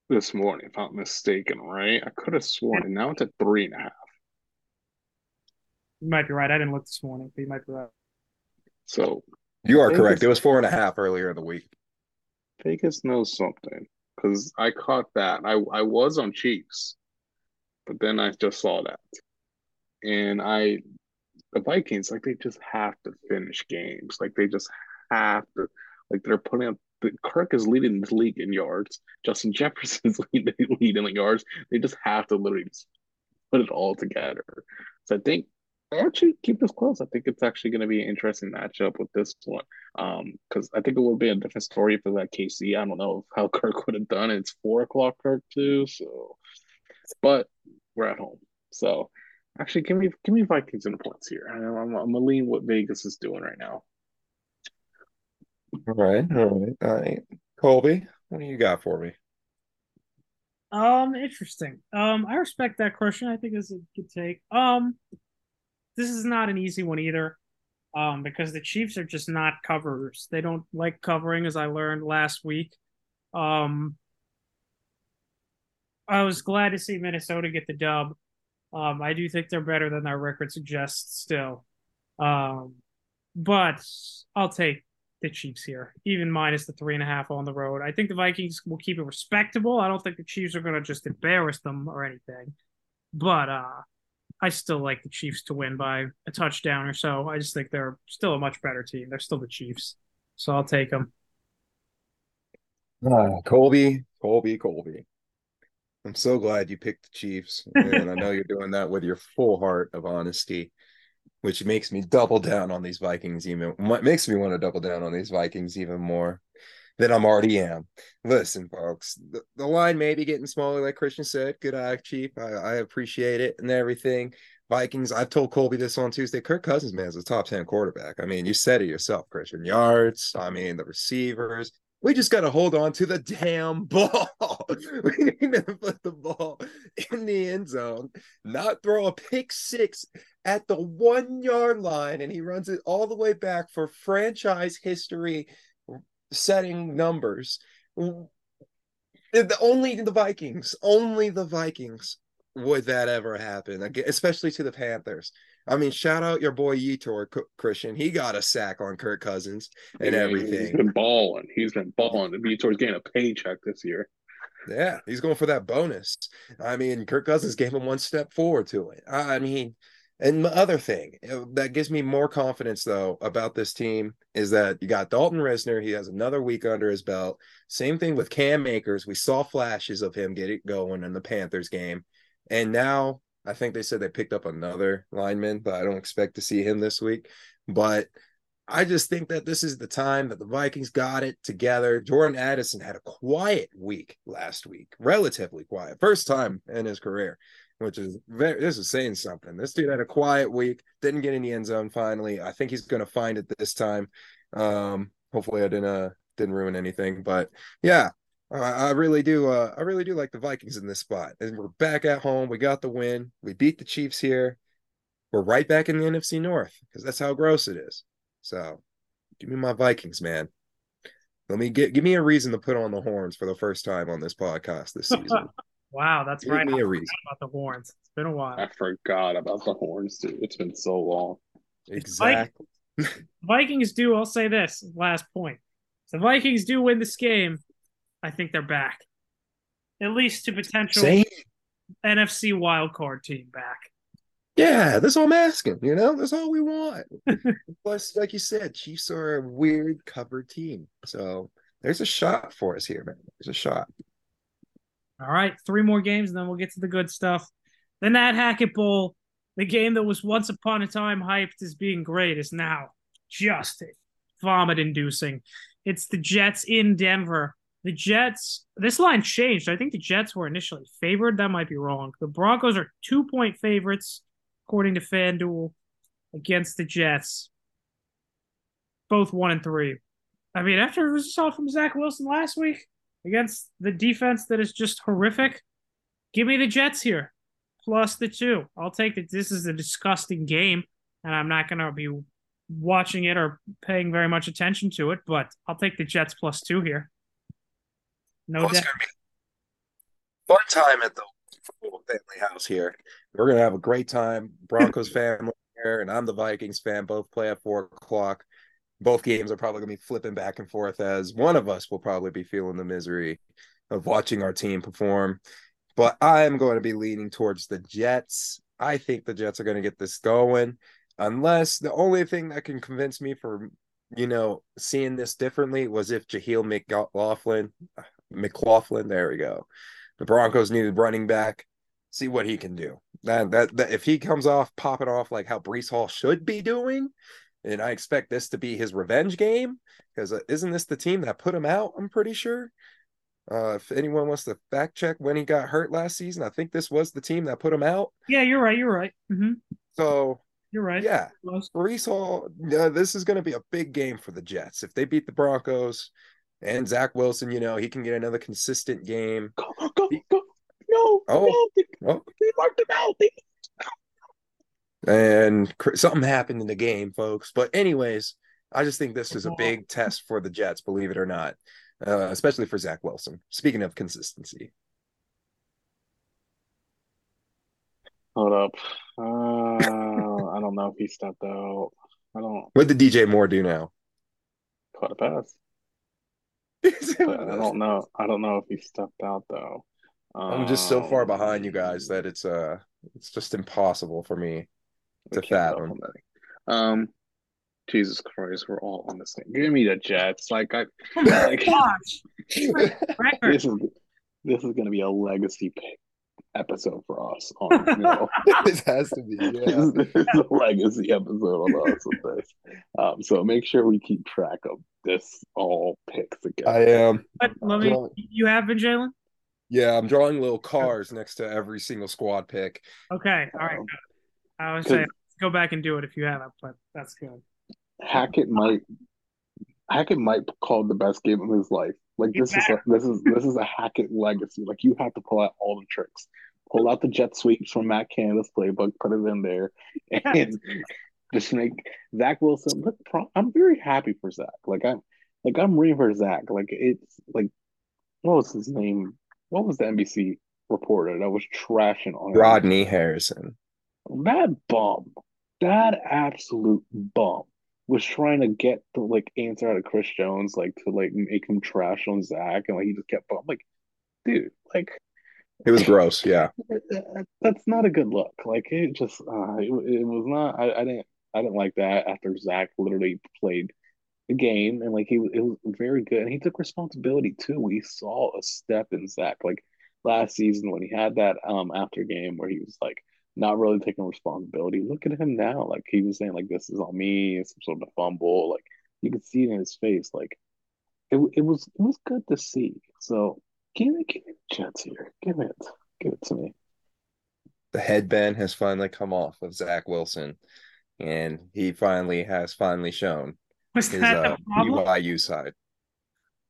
Speaker 3: this morning, if I'm mistaken, right? I could have sworn, and now it's at three and a half.
Speaker 2: You might be right. I didn't look this morning, but you might be right.
Speaker 3: So
Speaker 1: You are
Speaker 3: Vegas-
Speaker 1: correct. It was four and a half earlier in the week.
Speaker 3: Vegas knows something because I caught that. I I was on Chiefs, but then I just saw that, and I the Vikings like they just have to finish games. Like they just have to. Like they're putting up. Kirk is leading the league in yards. Justin Jefferson's leading leading the yards. They just have to literally just put it all together. So I think I actually keep this close. I think it's actually going to be an interesting matchup with this one. Um, because I think it would be a different story for that KC. I don't know how Kirk would have done it. It's four o'clock Kirk too, so but we're at home. So actually give me give me Vikings in points here. I'm, I'm, I'm gonna lean what Vegas is doing right now.
Speaker 1: All right, all right, all right. Colby, what do you got for me?
Speaker 2: Um, interesting. Um, I respect that question. I think it's a good take. Um, this is not an easy one either. Um, because the Chiefs are just not coverers. They don't like covering, as I learned last week. Um, I was glad to see Minnesota get the dub. Um, I do think they're better than their record suggests still. Um, but I'll take the Chiefs here, even minus the three and a half on the road. I think the Vikings will keep it respectable. I don't think the Chiefs are going to just embarrass them or anything. But uh, I still like the Chiefs to win by a touchdown or so. I just think they're still a much better team. They're still the Chiefs. So I'll take them.
Speaker 1: Ah, Colby, Colby, Colby. I'm so glad you picked the Chiefs, and I know you're doing that with your full heart of honesty, which makes me double down on these Vikings even. What makes me want to double down on these Vikings even more than I'm already am. Listen, folks, the, the line may be getting smaller, like Cristian said. Good eye, Chief. I, I appreciate it and everything. Vikings, I've told Colby this on Tuesday. Kirk Cousins, man, is a top 10 quarterback. I mean, you said it yourself, Cristian. Yards, I mean, the receivers. We just got to hold on to the damn ball. we need to put the ball in the end zone, not throw a pick six at the one yard line, and he runs it all the way back for franchise history setting numbers. The, only the Vikings, only the Vikings would that ever happen, especially to the Panthers. I mean, shout out your boy Yetur Cristian. He got a sack on Kirk Cousins and
Speaker 3: Yeah,
Speaker 1: everything.
Speaker 3: He's been balling. He's been balling. The Vitor's getting a paycheck this year.
Speaker 1: Yeah, he's going for that bonus. I mean, Kirk Cousins gave him one step forward to it. I mean, and the other thing uh, that gives me more confidence, though, about this team is that you got Dalton Risner. He has another week under his belt. Same thing with Cam Akers. We saw flashes of him get it going in the Panthers game. And now I think they said they picked up another lineman, but I don't expect to see him this week. But I just think that this is the time that the Vikings got it together. Jordan Addison had a quiet week last week, relatively quiet, first time in his career, which is very, this is saying something. This dude had a quiet week, didn't get in the end zone finally. I think he's going to find it this time. Um, hopefully, I didn't uh, didn't ruin anything, but yeah, I, I really do. Uh, I really do like the Vikings in this spot, and we're back at home. We got the win. We beat the Chiefs here. We're right back in the NFC North because that's how gross it is. So, give me my Vikings, man. Let me get give me a reason to put on the horns for the first time on this podcast this season.
Speaker 2: wow, that's
Speaker 1: give
Speaker 2: right.
Speaker 1: me
Speaker 2: I
Speaker 1: a reason.
Speaker 2: forgot about the horns. It's been a while.
Speaker 3: I forgot about the horns, dude. It's been so long.
Speaker 1: Exactly.
Speaker 2: Vikings do. I'll say this last point. If the Vikings do win this game, I think they're back. At least to potential
Speaker 1: Same.
Speaker 2: NFC wildcard team back.
Speaker 1: Yeah, that's all I'm asking. You know, that's all we want. Plus, like you said, Chiefs are a weird covered team. So there's a shot for us here, man. There's a shot.
Speaker 2: All right, three more games, and then we'll get to the good stuff. The Nat Hackett Bowl, the game that was once upon a time hyped as being great, is now just vomit inducing. It's the Jets in Denver. The Jets, this line changed. I think the Jets were initially favored. That might be wrong. The Broncos are two point favorites, according to FanDuel, against the Jets. Both one and three. I mean, after we saw from Zach Wilson last week against the defense that is just horrific, give me the Jets here plus the two. I'll take it. This is a disgusting game, and I'm not going to be watching it or paying very much attention to it, but I'll take the Jets plus two here. No
Speaker 1: Well, it's
Speaker 2: doubt.
Speaker 1: gonna be fun time at the family house here. We're gonna have a great time. Broncos family here, and I'm the Vikings fan. Both play at four o'clock. Both games are probably gonna be flipping back and forth as one of us will probably be feeling the misery of watching our team perform. But I'm going to be leaning towards the Jets. I think the Jets are going to get this going, unless the only thing that can convince me for you know seeing this differently was if Jaleel McLaughlin, McLaughlin, there we go. The Broncos needed running back. See what he can do. That, that that if he comes off popping off like how Breece Hall should be doing, and I expect this to be his revenge game because uh, isn't this the team that put him out? I'm pretty sure. Uh, if anyone wants to fact check when he got hurt last season, I think this was the team that put him out.
Speaker 2: Yeah, you're right. You're right. hmm
Speaker 1: So
Speaker 2: You're right.
Speaker 1: yeah, Breece Hall, uh, this is going to be a big game for the Jets. If they beat the Broncos and Zach Wilson, you know, he can get another consistent game.
Speaker 3: Go, go, go. No,
Speaker 1: Oh.
Speaker 3: no, they,
Speaker 1: Oh,
Speaker 3: they marked him out. They,
Speaker 1: and something happened in the game, folks. But, anyways, I just think this is a big test for the Jets, believe it or not, uh, especially for Zach Wilson. Speaking of consistency,
Speaker 3: hold up. Uh, I don't know if he stepped out. I don't
Speaker 1: what did DJ Moore do now?
Speaker 3: caught a pass. But I don't know. I don't know if he stepped out though.
Speaker 1: I'm just so far
Speaker 3: Um,
Speaker 1: behind you guys that it's uh it's just impossible for me
Speaker 3: we
Speaker 1: to
Speaker 3: can't
Speaker 1: fathom.
Speaker 3: Um, Jesus Christ, we're all on the same. Give me the Jets. Like I,
Speaker 2: Oh my
Speaker 3: Like-
Speaker 2: gosh.
Speaker 3: This is this is gonna be a legacy pick episode for us. On you know,
Speaker 1: this has to be.
Speaker 3: this,
Speaker 1: Yeah.
Speaker 3: is, this is a legacy episode on us with this. Um, so make sure we keep track of this all picks again.
Speaker 1: I am.
Speaker 2: But let me.
Speaker 1: Well-
Speaker 2: You have been Jalen.
Speaker 1: Yeah, I'm drawing little cars next to every single squad pick.
Speaker 2: Okay. All right.
Speaker 3: Um,
Speaker 2: good. I would
Speaker 3: 'cause-
Speaker 2: say go back and do it if you haven't, but that's good.
Speaker 3: Hackett might Hackett might call it the best game of his life. Like
Speaker 2: You
Speaker 3: this is a, this is this is a Hackett legacy. Like you have to pull out all the tricks. Pull out the jet sweeps from Matt Canada's playbook, put it in there, and just make Zach Wilson. Look, pro- I'm very happy for Zach. Like I'm like I'm rooting for Zach. Like it's like what was his name? What was the NBC reporter that was trashing on him?
Speaker 1: Rodney Harrison.
Speaker 3: That bum, that absolute bum, was trying to get the like answer out of Chris Jones, like to like make him trash on Zach, and like he just kept. I'm like, dude, like
Speaker 1: It was gross. Yeah.
Speaker 3: that's not a good look. Like it just, uh, it, it was not. I, I didn't, I didn't like that after Zach literally played the game and like he was, it was very good, and he took responsibility too. We saw a step in Zach like last season when he had that um after game where he was like not really taking responsibility. Look at him now, like he was saying like this is on me, it's some sort of fumble. Like you could see it in his face. Like it, it was, it was good to see. So give me, give me the Jets here. Give it, give it to me.
Speaker 1: The headband has finally come off of Zach Wilson, and he finally has finally shown
Speaker 2: Was
Speaker 1: his
Speaker 2: that
Speaker 1: uh. BYU side.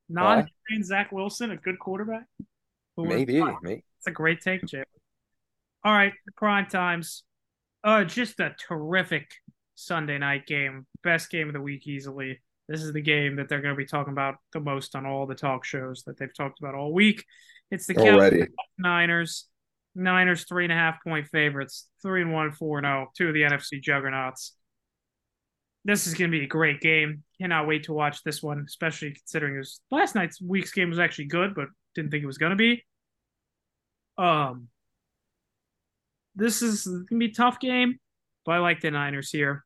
Speaker 2: Non Zach Wilson, a good quarterback.
Speaker 1: Maybe, maybe.
Speaker 2: It's a great take, Jay. All right, prime times. Uh, just a terrific Sunday night game. Best game of the week, easily. This is the game that they're going to be talking about the most on all the talk shows that they've talked about all week. It's the
Speaker 1: Already.
Speaker 2: Niners. Niners three and a half point favorites. Three and one, four and oh. Two of the NFC juggernauts. this is going to be a great game. Cannot wait to watch this one, especially considering it was last night's week's game was actually good, but didn't think it was going to be. Um, this is going to be a tough game, but I like the Niners here.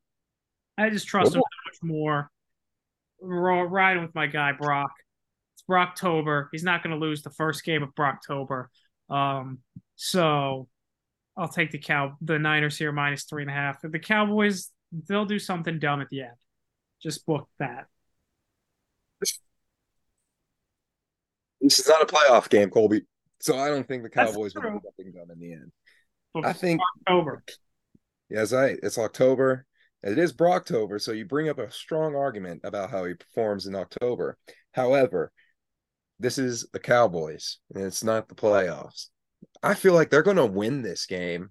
Speaker 2: I just trust them much more. We're Riding with my guy Brock. It's Brocktober. He's not going to lose the first game of Brocktober. Um, so I'll take the cow the Niners here minus three and a half. The Cowboys they'll do something dumb at the end. Just book that.
Speaker 1: This is not a playoff game, Colby. So I don't think the Cowboys will do something dumb in the end. I think
Speaker 2: October.
Speaker 1: Yes, I. It's October. It is Brocktober, so you bring up a strong argument about how he performs in October. However, this is the Cowboys, and it's not the playoffs. I feel like they're going to win this game.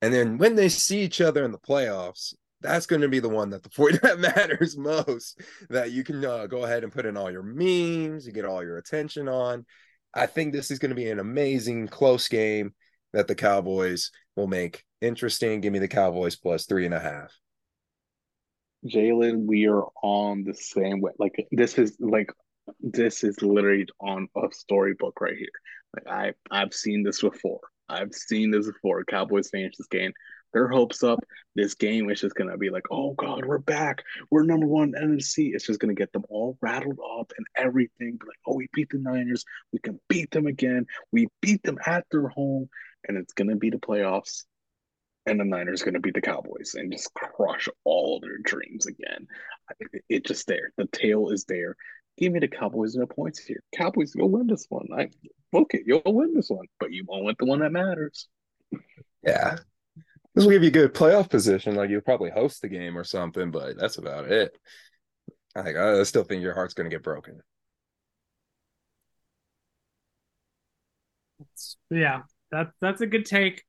Speaker 1: And then when they see each other in the playoffs, that's going to be the one that the point that matters most that you can uh, go ahead and put in all your memes you get all your attention on i think this is going to be an amazing close game that the cowboys will make interesting give me the cowboys plus three and a half
Speaker 3: jalen we are on the same way like this is like this is literally on a storybook right here like i i've seen this before i've seen this before cowboys finish this game their hopes up. This game is just gonna be like, oh god, we're back. We're number one NFC. It's just gonna get them all rattled up and everything. Like, oh, we beat the Niners. We can beat them again. We beat them at their home, and it's gonna be the playoffs. And the Niners gonna beat the Cowboys and just crush all their dreams again. It, it just there. The tail is there. Give me the Cowboys and the points here. Cowboys, you'll win this one. I book it. You'll win this one, but you won't win the one that matters.
Speaker 1: Yeah, this will give you a good playoff position. Like you'll probably host the game or something, but that's about it. Like I still think your heart's going to get broken.
Speaker 2: Yeah, that that's a good take.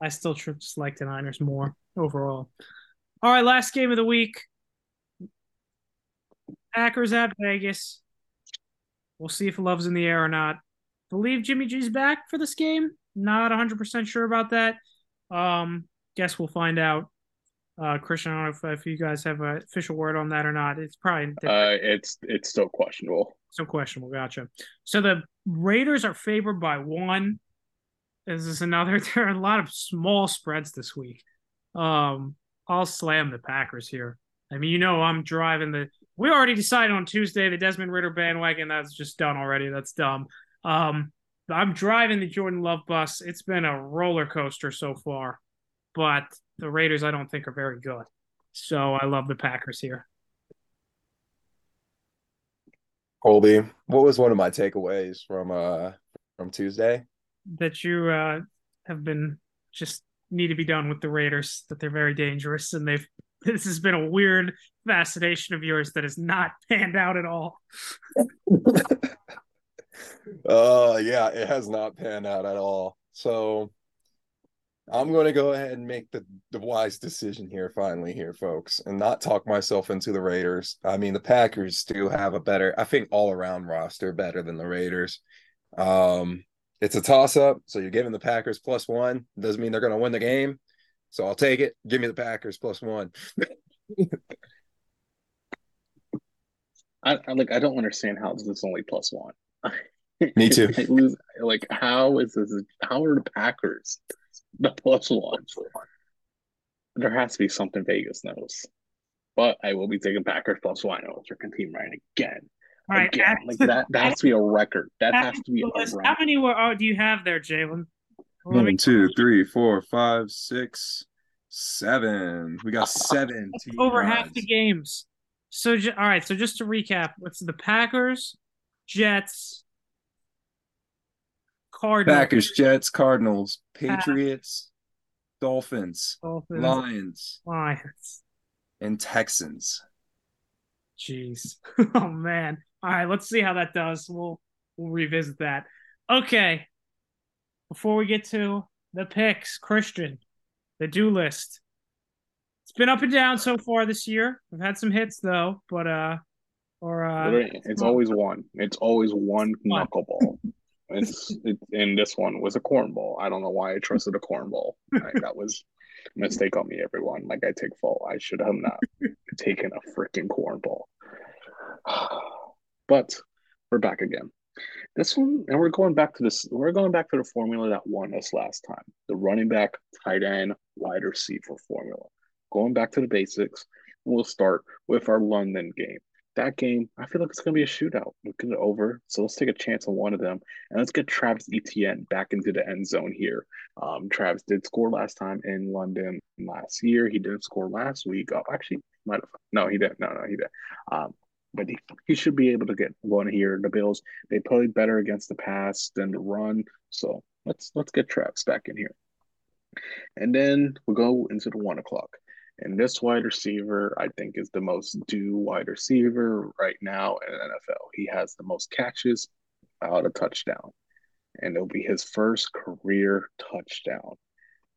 Speaker 2: I still just like the Niners more overall. All right, last game of the week. Packers at Vegas. We'll see if love's in the air or not. Believe Jimmy G's back for this game. Not 100% sure about that. Um, guess we'll find out. Uh, Cristian, I don't know if, if you guys have an official word on that or not. It's probably
Speaker 3: uh, it's it's still questionable.
Speaker 2: Still questionable. Gotcha. So the Raiders are favored by one. This is another. There are a lot of small spreads this week. Um, I'll slam the Packers here. I mean, you know, I'm driving the. We already decided on Tuesday the Desmond Ridder bandwagon. That's just done already. That's dumb. Um, I'm driving the Jordan Love bus. It's been a roller coaster so far but the Raiders I don't think are very good. So I love the Packers here.
Speaker 1: Colby, what was one of my takeaways from uh from Tuesday?
Speaker 2: That you uh have been just need to be done with the Raiders, that they're very dangerous and they've this has been a weird fascination of yours that has not panned out at all.
Speaker 1: uh yeah, it has not panned out at all. So I'm going to go ahead and make the, the wise decision here, finally, here, folks, and not talk myself into the Raiders. I mean, the Packers do have a better, I think, all around roster better than the Raiders. Um, it's a toss up, so you're giving the Packers plus one. Doesn't mean they're going to win the game, so I'll take it. Give me the Packers plus one.
Speaker 3: I, I like. I don't understand how this is only plus one.
Speaker 1: Me too.
Speaker 3: like, how is this? How are the Packers the plus one. There has to be something Vegas knows. But I will be taking Packers plus one. I know it's your team right again. All right, again, like that, that has to be a record. That has to be a record.
Speaker 2: How many oh, do you have there, Jalen?
Speaker 1: One, two, three, four, five, six, seven. We got seven.
Speaker 2: Over half the games. So, all right. So, just to recap, what's the Packers, Jets,
Speaker 1: Cardinals. Packers, Jets, Cardinals, Patriots, Dolphins, Dolphins, Lions,
Speaker 2: Lions,
Speaker 1: and Texans.
Speaker 2: Jeez. oh man. All right, let's see how that does. We'll we'll revisit that. Okay. Before we get to the picks, Cristian, the do list. It's been up and down so far this year. We've had some hits though, but uh or uh
Speaker 3: it's always one. It's always one knuckleball. It's it, and this one was a cornball. I don't know why I trusted a cornball. Right, that was a Mistake on me, everyone. Like I take fault. I should have not taken a freaking cornball. but we're back again. This one, and we're going back to this. We're going back to the formula that won us last time: the running back, tight end, wide receiver formula. Going back to the basics, we'll start with our London game. That game, I feel like it's going to be a shootout. Look at it over. So let's take a chance on one of them, and let's get Travis Etienne back into the end zone here. Um, Travis did score last time in London last year. He didn't score last week. Oh, actually, might have. No, he didn't. No, no, he didn't. Um, but he, he should be able to get one here. The Bills they played better against the pass than the run, so let's let's get Travis back in here, and then we'll go into the one o'clock. And this wide receiver, I think, is the most due wide receiver right now in the NFL. He has the most catches out a touchdown, and it'll be his first career touchdown.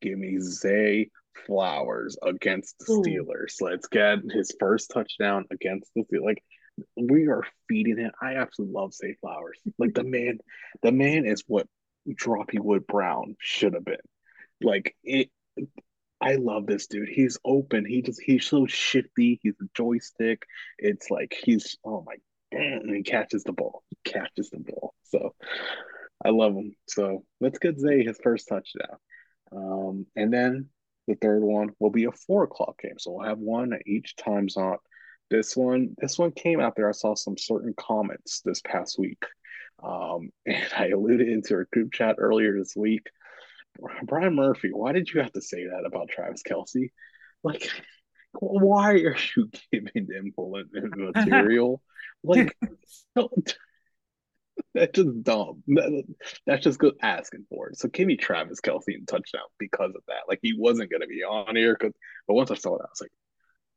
Speaker 3: Give me Zay Flowers against the Steelers. Ooh. Let's get his first touchdown against the Steelers. Like we are feeding him. I absolutely love Zay Flowers. Like the man, the man is what Droppy Wood Brown should have been. Like it. I love this dude. He's open. He just he's so shifty. He's a joystick. It's like he's oh my damn, and he catches the ball. He catches the ball. So I love him. So let's get Zay his first touchdown. Um, and then the third one will be a four o'clock game. So we'll have one at each time zone. This one, this one came out there. I saw some certain comments this past week. Um, and I alluded into our group chat earlier this week. Brian Murphy, why did you have to say that about Travis Kelce? Like, why are you giving him material? like, that's just dumb. That, that's just good asking for it. So give me Travis Kelce in touchdown because of that. Like he wasn't gonna be on here because, but once I saw that, I was like,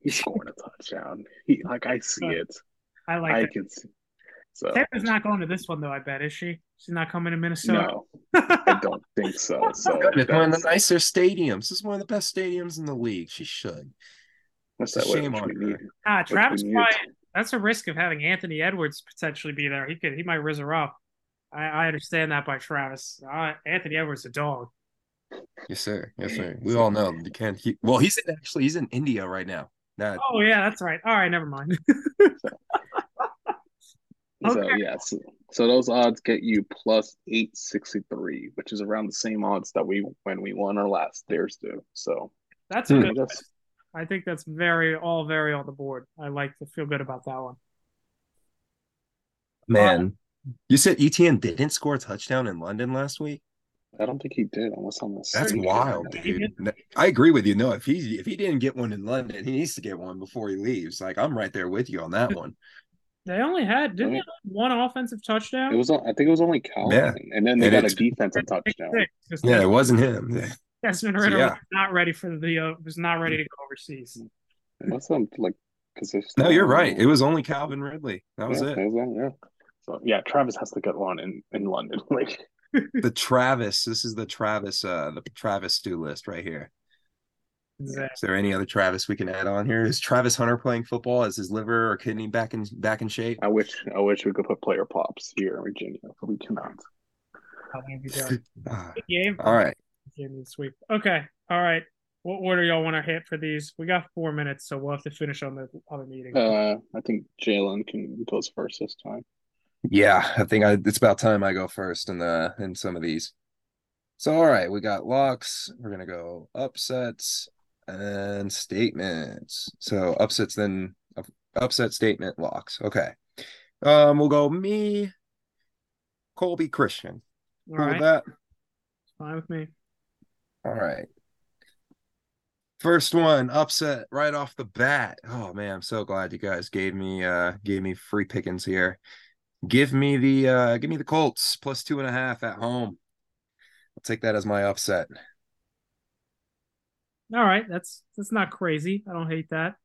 Speaker 3: he's scoring a touchdown. He like I see it.
Speaker 2: I like. I
Speaker 3: it. can see. So
Speaker 2: Taylor's not going to this one though. I bet is she? She's not coming to Minnesota.
Speaker 3: No, I don't think so. So
Speaker 1: it's one of the nicer stadiums. This is one of the best stadiums in the league. She should.
Speaker 3: What's that? Shame on her.
Speaker 2: Ah, Travis Bryant. That's a risk of having Anthony Edwards potentially be there. He could. He might rizz her up. I, I understand that by Travis. Uh, Anthony Edwards, a dog.
Speaker 1: Yes, sir. Yes, sir. We all know you can't. He, well, he's in, actually he's in India right now.
Speaker 2: That, oh yeah, that's right. All right, never mind.
Speaker 3: so, okay. yeah, so, so those odds get you plus eight sixty three, which is around the same odds that we when we won our last Dares do. So
Speaker 2: that's hmm. good. I think that's very all very on the board. I like to feel good about that one.
Speaker 1: Man, you said Etienne didn't score a touchdown in London last week.
Speaker 3: I don't think he did, unless I'm
Speaker 1: That's wild, dude. I agree with you. No, if he if he didn't get one in London, he needs to get one before he leaves. Like I'm right there with you on that one.
Speaker 2: They only had didn't I mean, one offensive touchdown.
Speaker 3: It was I think it was only Calvin, yeah. and then they and got a defensive touchdown.
Speaker 1: Yeah, it wasn't him.
Speaker 2: Desmond Ridder so, yeah. was not ready for the uh, was not ready to go overseas.
Speaker 3: Unless I'm like because
Speaker 1: no, you're right. It was only Calvin Ridley. That was
Speaker 3: yeah,
Speaker 1: it.
Speaker 3: Was, yeah. So yeah, Travis has to get one in in London. Like
Speaker 1: the Travis. This is the Travis. Uh, the Travis stew list right here. Exactly. Is there any other Travis we can add on here? Is Travis Hunter playing football? Is his liver or kidney back in back in shape?
Speaker 3: I wish I wish we could put player props here in Virginia, but we cannot.
Speaker 2: game.
Speaker 1: All right.
Speaker 2: Game sweep. Okay. All right. What order y'all want to hit for these? We got four minutes, so we'll have to finish on the other meeting.
Speaker 3: Uh, I think Jalen can goes first this time.
Speaker 1: Yeah, I think I, it's about time I go first in the in some of these. So all right, we got locks. We're gonna go upsets and statements. So upsets then upset statement locks. Okay. Um, we'll go me, Colby Cristian.
Speaker 2: All cool right. that. Fine with me.
Speaker 1: All right. First one, upset right off the bat. Oh man, I'm so glad you guys gave me uh gave me free pickings here. Give me the uh give me the Colts plus two and a half at home. I'll take that as my upset.
Speaker 2: All right, that's that's not crazy. I don't hate that.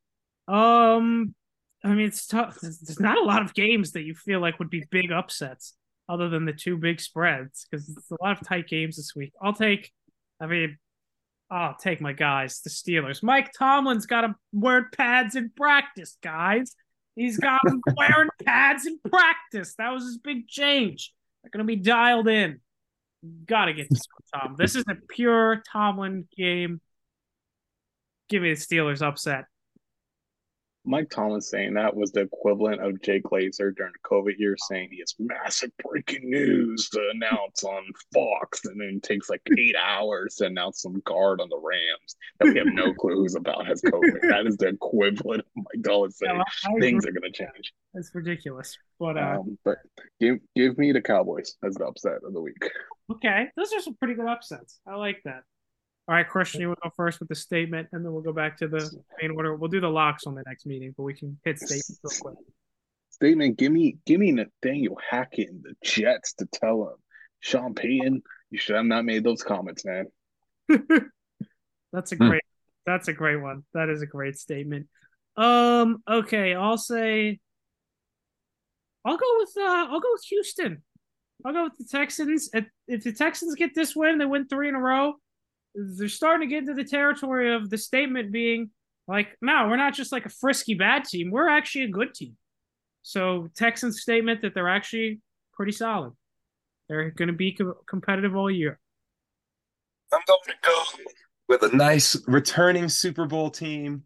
Speaker 2: Um, I mean, it's tough. There's not a lot of games that you feel like would be big upsets, other than the two big spreads, because it's a lot of tight games this week. I'll take. I mean, I'll take my guys, the Steelers. Mike Tomlin's got to wear pads in practice, guys. He's got wearing pads in practice. That was his big change. They're gonna be dialed in. Got to get this one, Tom. This is a pure Tomlin game. give me the Steelers upset.
Speaker 3: Mike Thomas saying that was the equivalent of Jay Glazer during the COVID year saying he has massive breaking news to announce on Fox and then takes like eight hours to announce some guard on the Rams that we have no clue who's about has COVID. that is the equivalent of Mike Thomas saying no, things are going to change.
Speaker 2: It's ridiculous. But, uh, um,
Speaker 3: but give, give me the Cowboys as the upset of the week.
Speaker 2: Okay. Those are some pretty good upsets. I like that. All right, Cristian, you will go first with the statement, and then we'll go back to the main order. We'll do the locks on the next meeting, but we can hit statements real quick.
Speaker 3: Statement: Give me, give me Nathaniel Hackett and the Jets to tell him, Sean Payton, you should have not made those comments, man.
Speaker 2: that's a hmm. great. That's a great one. That is a great statement. Um. Okay, I'll say. I'll go with. Uh. I'll go with Houston. I'll go with the Texans. If, if the Texans get this win, they win three in a row they're starting to get into the territory of the statement being like, no, we're not just like a frisky bad team. We're actually a good team. So Texans statement that they're actually pretty solid. They're going to be co- competitive all year.
Speaker 1: I'm going to go with a nice returning Super Bowl team.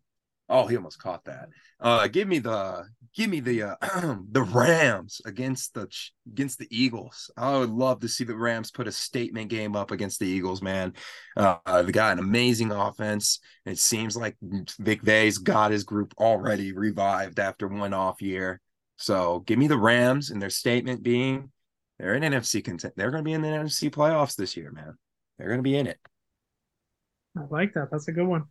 Speaker 1: Oh, he almost caught that. Uh, give me the give me the uh, the Rams against the against the Eagles. I would love to see the Rams put a statement game up against the Eagles. Man, uh, they got an amazing offense. It seems like McVay's got his group already revived after one off year. So give me the Rams and their statement being they're in NFC content. They're going to be in the NFC playoffs this year, man. They're going to be in it.
Speaker 2: I like that. That's a good one.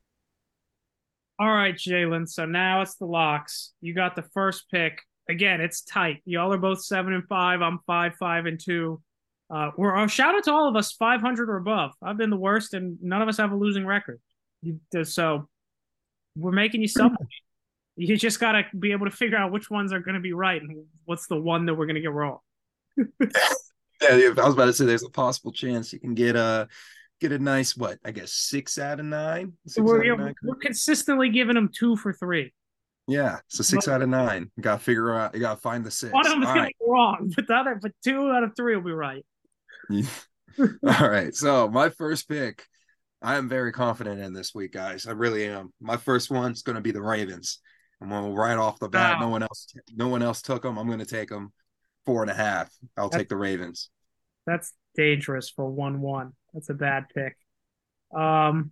Speaker 2: All right, Jalen. So now it's the locks. You got the first pick. Again, it's tight. Y'all are both seven and five. I'm five, five and two. Uh, we're uh, shout out to all of us 500 or above. I've been the worst, and none of us have a losing record. You, so we're making you something. you just got to be able to figure out which ones are going to be right and what's the one that we're going to get wrong.
Speaker 1: yeah, I was about to say there's a possible chance you can get a uh, get a nice what I guess six out of nine.
Speaker 2: We're, of nine we're consistently giving them two for three.
Speaker 1: Yeah, so six but, out of nine. You got to figure out. You got to find the six.
Speaker 2: One of them's gonna right. be wrong, but the other, but two out of three will be right.
Speaker 1: All right. So my first pick, I am very confident in this week, guys. I really am. My first one's going to be the Ravens. I'm going to right off the bat. Wow. No one else. No one else took them. I'm going to take them four and a half. I'll that's, take the Ravens.
Speaker 2: That's dangerous for one one. That's a bad pick. Um,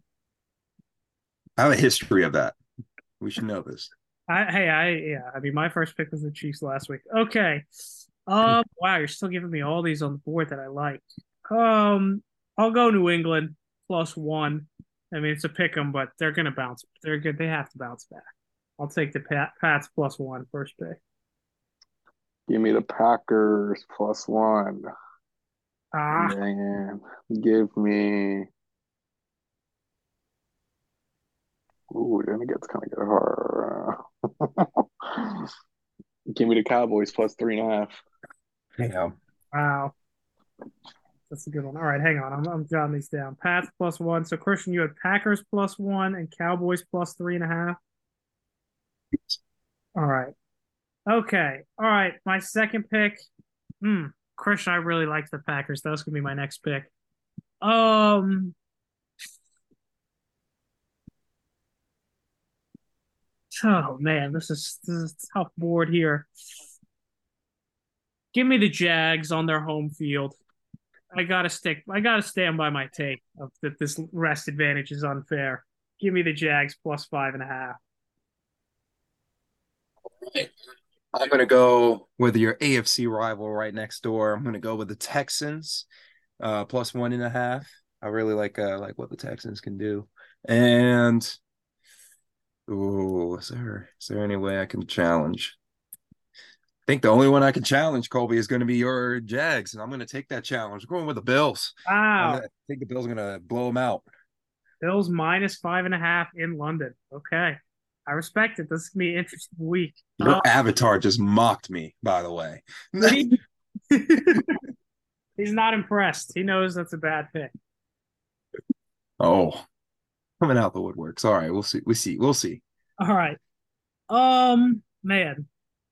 Speaker 1: I have a history of that. We should know this.
Speaker 2: I, hey, I yeah. I mean, my first pick was the Chiefs last week. Okay. Um. wow, you're still giving me all these on the board that I like. Um. I'll go New England plus one. I mean, it's a pick 'em, but they're gonna bounce. They're good. They have to bounce back. I'll take the Pat, Pats plus one first pick.
Speaker 3: Give me the Packers plus one.
Speaker 2: Ah.
Speaker 3: Man, give me. Ooh, then it gets kind of get hard. give me the Cowboys plus three and a half.
Speaker 1: Damn.
Speaker 2: Wow. That's a good one. All right, hang on. I'm, I'm jotting these down. Pats plus one. So, Cristian, you had Packers plus one and Cowboys plus three and a half. All right. Okay. All right. My second pick. Hmm. Cristian, I really like the Packers. That was gonna be my next pick. Um, oh man, this is this is tough board here. Give me the Jags on their home field. I gotta stick. I gotta stand by my take of that this rest advantage is unfair. Give me the Jags plus five and a half.
Speaker 1: I'm going to go with your AFC rival right next door. I'm going to go with the Texans, uh, plus one and a half. I really like uh, like what the Texans can do. And oh, is there is there any way I can challenge? I think the only one I can challenge, Colby, is going to be your Jags, and I'm going to take that challenge. Going with the Bills.
Speaker 2: Wow.
Speaker 1: I think the Bills are going to blow them out.
Speaker 2: Bills minus five and a half in London. Okay. I respect it. This is gonna be an interesting week.
Speaker 1: Your uh, avatar just mocked me, by the way.
Speaker 2: He's not impressed. He knows that's a bad pick.
Speaker 1: Oh, coming out the woodworks. All right, we'll see. We see. We'll see.
Speaker 2: All right. Um, man,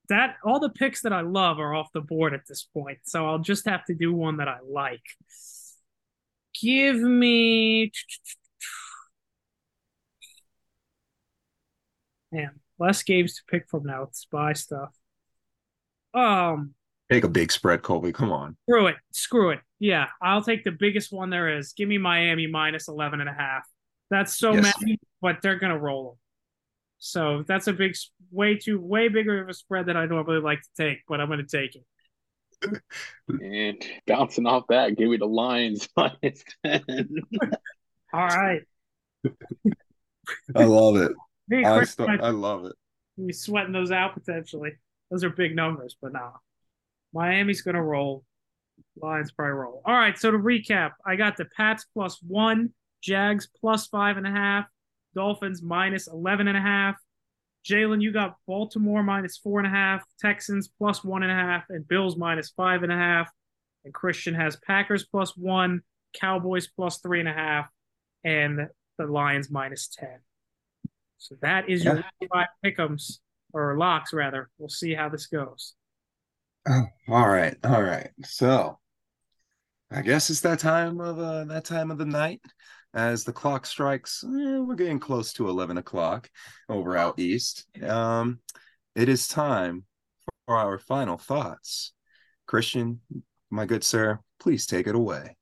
Speaker 2: that all the picks that I love are off the board at this point. So I'll just have to do one that I like. Give me Man, less games to pick from now with spy stuff. Um,
Speaker 1: Take a big spread, Colby. Come on.
Speaker 2: screw it. Screw it. Yeah, I'll take the biggest one there is. Give me Miami minus 11 and a half. That's so
Speaker 1: Yes.
Speaker 2: many, but they're going to roll them. So that's a big, way too, way bigger of a spread than I normally like to take, but I'm going to take it.
Speaker 3: And bouncing off that, give me the Lions minus 10.
Speaker 2: All right.
Speaker 1: I love it. I, I love it.
Speaker 2: be sweating those out potentially. Those are big numbers, but no. Miami's going to roll. Lions probably roll. All right. So to recap, I got the Pats plus one, Jags plus five and a half, Dolphins minus 11 and a half. Jalen, you got Baltimore minus four and a half, Texans plus one and a half, and Bills minus five and a half. And Cristian has Packers plus one, Cowboys plus three and a half, and the Lions minus 10. So that is your five pickums or locks rather. We'll see how this goes.
Speaker 1: Oh, all right, all right. So, I guess it's that time of uh, that time of the night as the clock strikes. eh, we're getting close to eleven o'clock over out east. Um, it is time for our final thoughts. Cristian, my good sir, please take it away.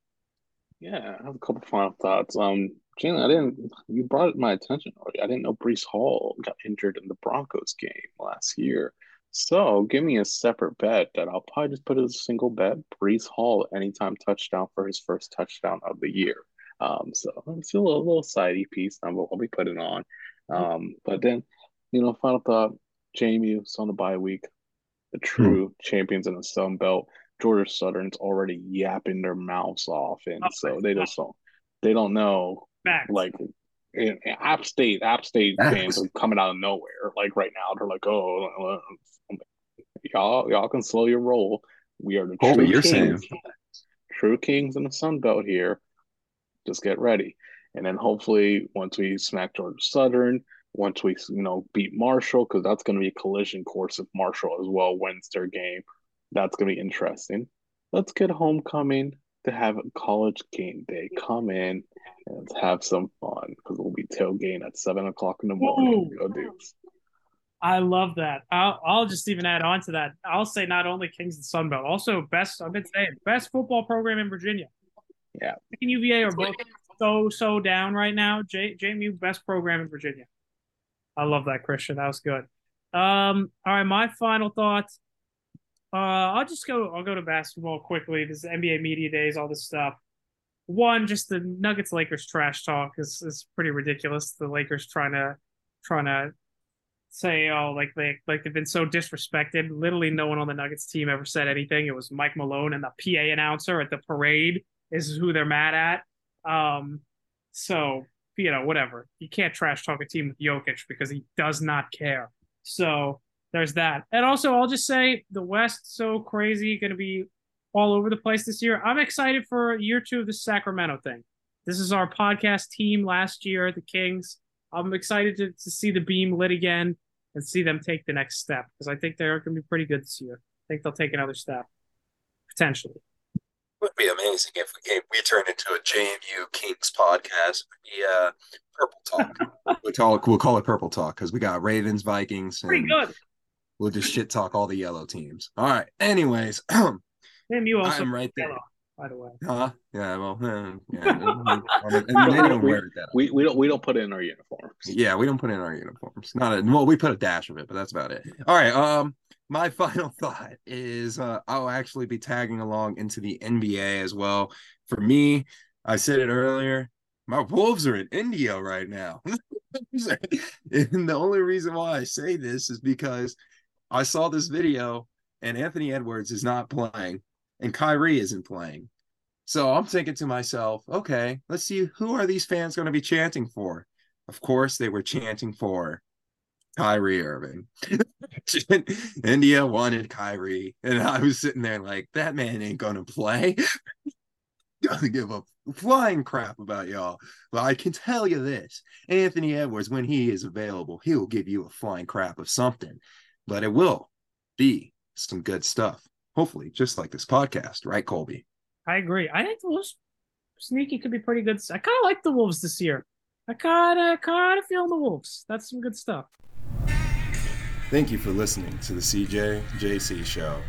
Speaker 3: Yeah, I have a couple final thoughts. Um, Jalen, I didn't, you brought it my attention already. I didn't know Breece Hall got injured in the Broncos game last year. So give me a separate bet that I'll probably just put as a single bet. Breece Hall, anytime touchdown for his first touchdown of the year. Um, so it's a little, little sidey piece I'm, I'll be putting on. Um, but then, you know, final thought, JMU's on the bye week. The true champions in the Sun Belt. Georgia Southern's already yapping their mouths off, and
Speaker 2: Oh,
Speaker 3: so they just don't they don't know
Speaker 2: Back.
Speaker 3: like in, in App State App State
Speaker 1: Facts.
Speaker 3: fans are coming out of nowhere like right now. They're like oh uh, y'all y'all can slow your roll. We are the
Speaker 1: Colby,
Speaker 3: true
Speaker 1: you're
Speaker 3: kings. True kings in the Sun Belt here. Just get ready. And then hopefully once we smack Georgia Southern once we you know beat Marshall because that's going to be a collision course if Marshall as well wins their game. That's going to be interesting. Let's get homecoming to have a college game day come in and let's have some fun because we'll be tailgating at seven o'clock in the morning.
Speaker 2: Ooh.
Speaker 3: Go Dukes.
Speaker 2: I love that. I'll, I'll just even add on to that. I'll say not only Kings and Sun Belt, also best. I've been saying best football program in Virginia.
Speaker 3: Yeah.
Speaker 2: And UVA are both so so down right now. J, JMU best program in Virginia. I love that, Cristian. That was good. Um. All right, my final thoughts. Uh, I'll just go. I'll go to basketball quickly. This is NBA media days, all this stuff. One, just the Nuggets Lakers trash talk is is pretty ridiculous. The Lakers trying to trying to say, oh, like they like they've been so disrespected. Literally, no one on the Nuggets team ever said anything. It was Mike Malone and the PA announcer at the parade is who they're mad at. Um, so you know, whatever. You can't trash talk a team with Jokic because he does not care. So there's that. And also, I'll just say the West so crazy, going to be all over the place this year. I'm excited for year two of the Sacramento thing. This is our podcast team last year, the Kings. I'm excited to, to see the beam lit again and see them take the next step because I think they're going to be pretty good this year. I think they'll take another step potentially.
Speaker 1: would be amazing if we came, we turned into a JMU Kings podcast. The uh, Purple Talk. we talk. We'll call it Purple Talk because we got Ravens, Vikings,
Speaker 2: Pretty
Speaker 1: and
Speaker 2: good.
Speaker 1: We'll just shit talk all the yellow teams. All right. Anyways,
Speaker 2: Damn, you also
Speaker 1: I'm right there.
Speaker 2: yellow, by the way.
Speaker 1: Huh? Yeah. Well, yeah. and they don't wear that.
Speaker 3: We we don't we don't put it in our uniforms.
Speaker 1: Yeah, we don't put it in our uniforms. Not a, well, we put a dash of it, but that's about it. All right. Um, my final thought is uh, I'll actually be tagging along into the NBA as well. For me, I said it earlier. My Wolves are in India right now, and the only reason why I say this is because I saw this video, and Anthony Edwards is not playing, and Kyrie isn't playing. So I'm thinking to myself, okay, let's see who are these fans going to be chanting for. Of course, they were chanting for Kyrie Irving. India wanted Kyrie, and I was sitting there like, that man ain't gonna play. Doesn't give a flying crap about y'all. But I can tell you this: Anthony Edwards, when he is available, he will give you a flying crap of something but it will be some good stuff. Hopefully, just like this podcast, right, Colby?
Speaker 2: I agree. I think the Wolves sneaky could be pretty good. I kind of like the Wolves this year. I kind of kind of feel the Wolves. That's some good stuff.
Speaker 1: Thank you for listening to the CJ JC show.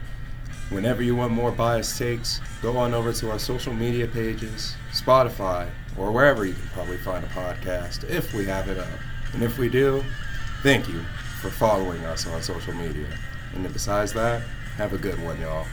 Speaker 1: Whenever you want more biased takes, go on over to our social media pages, Spotify, or wherever you can probably find a podcast if we have it up. And if we do, thank you for following us on social media. And then besides that, have a good one, y'all.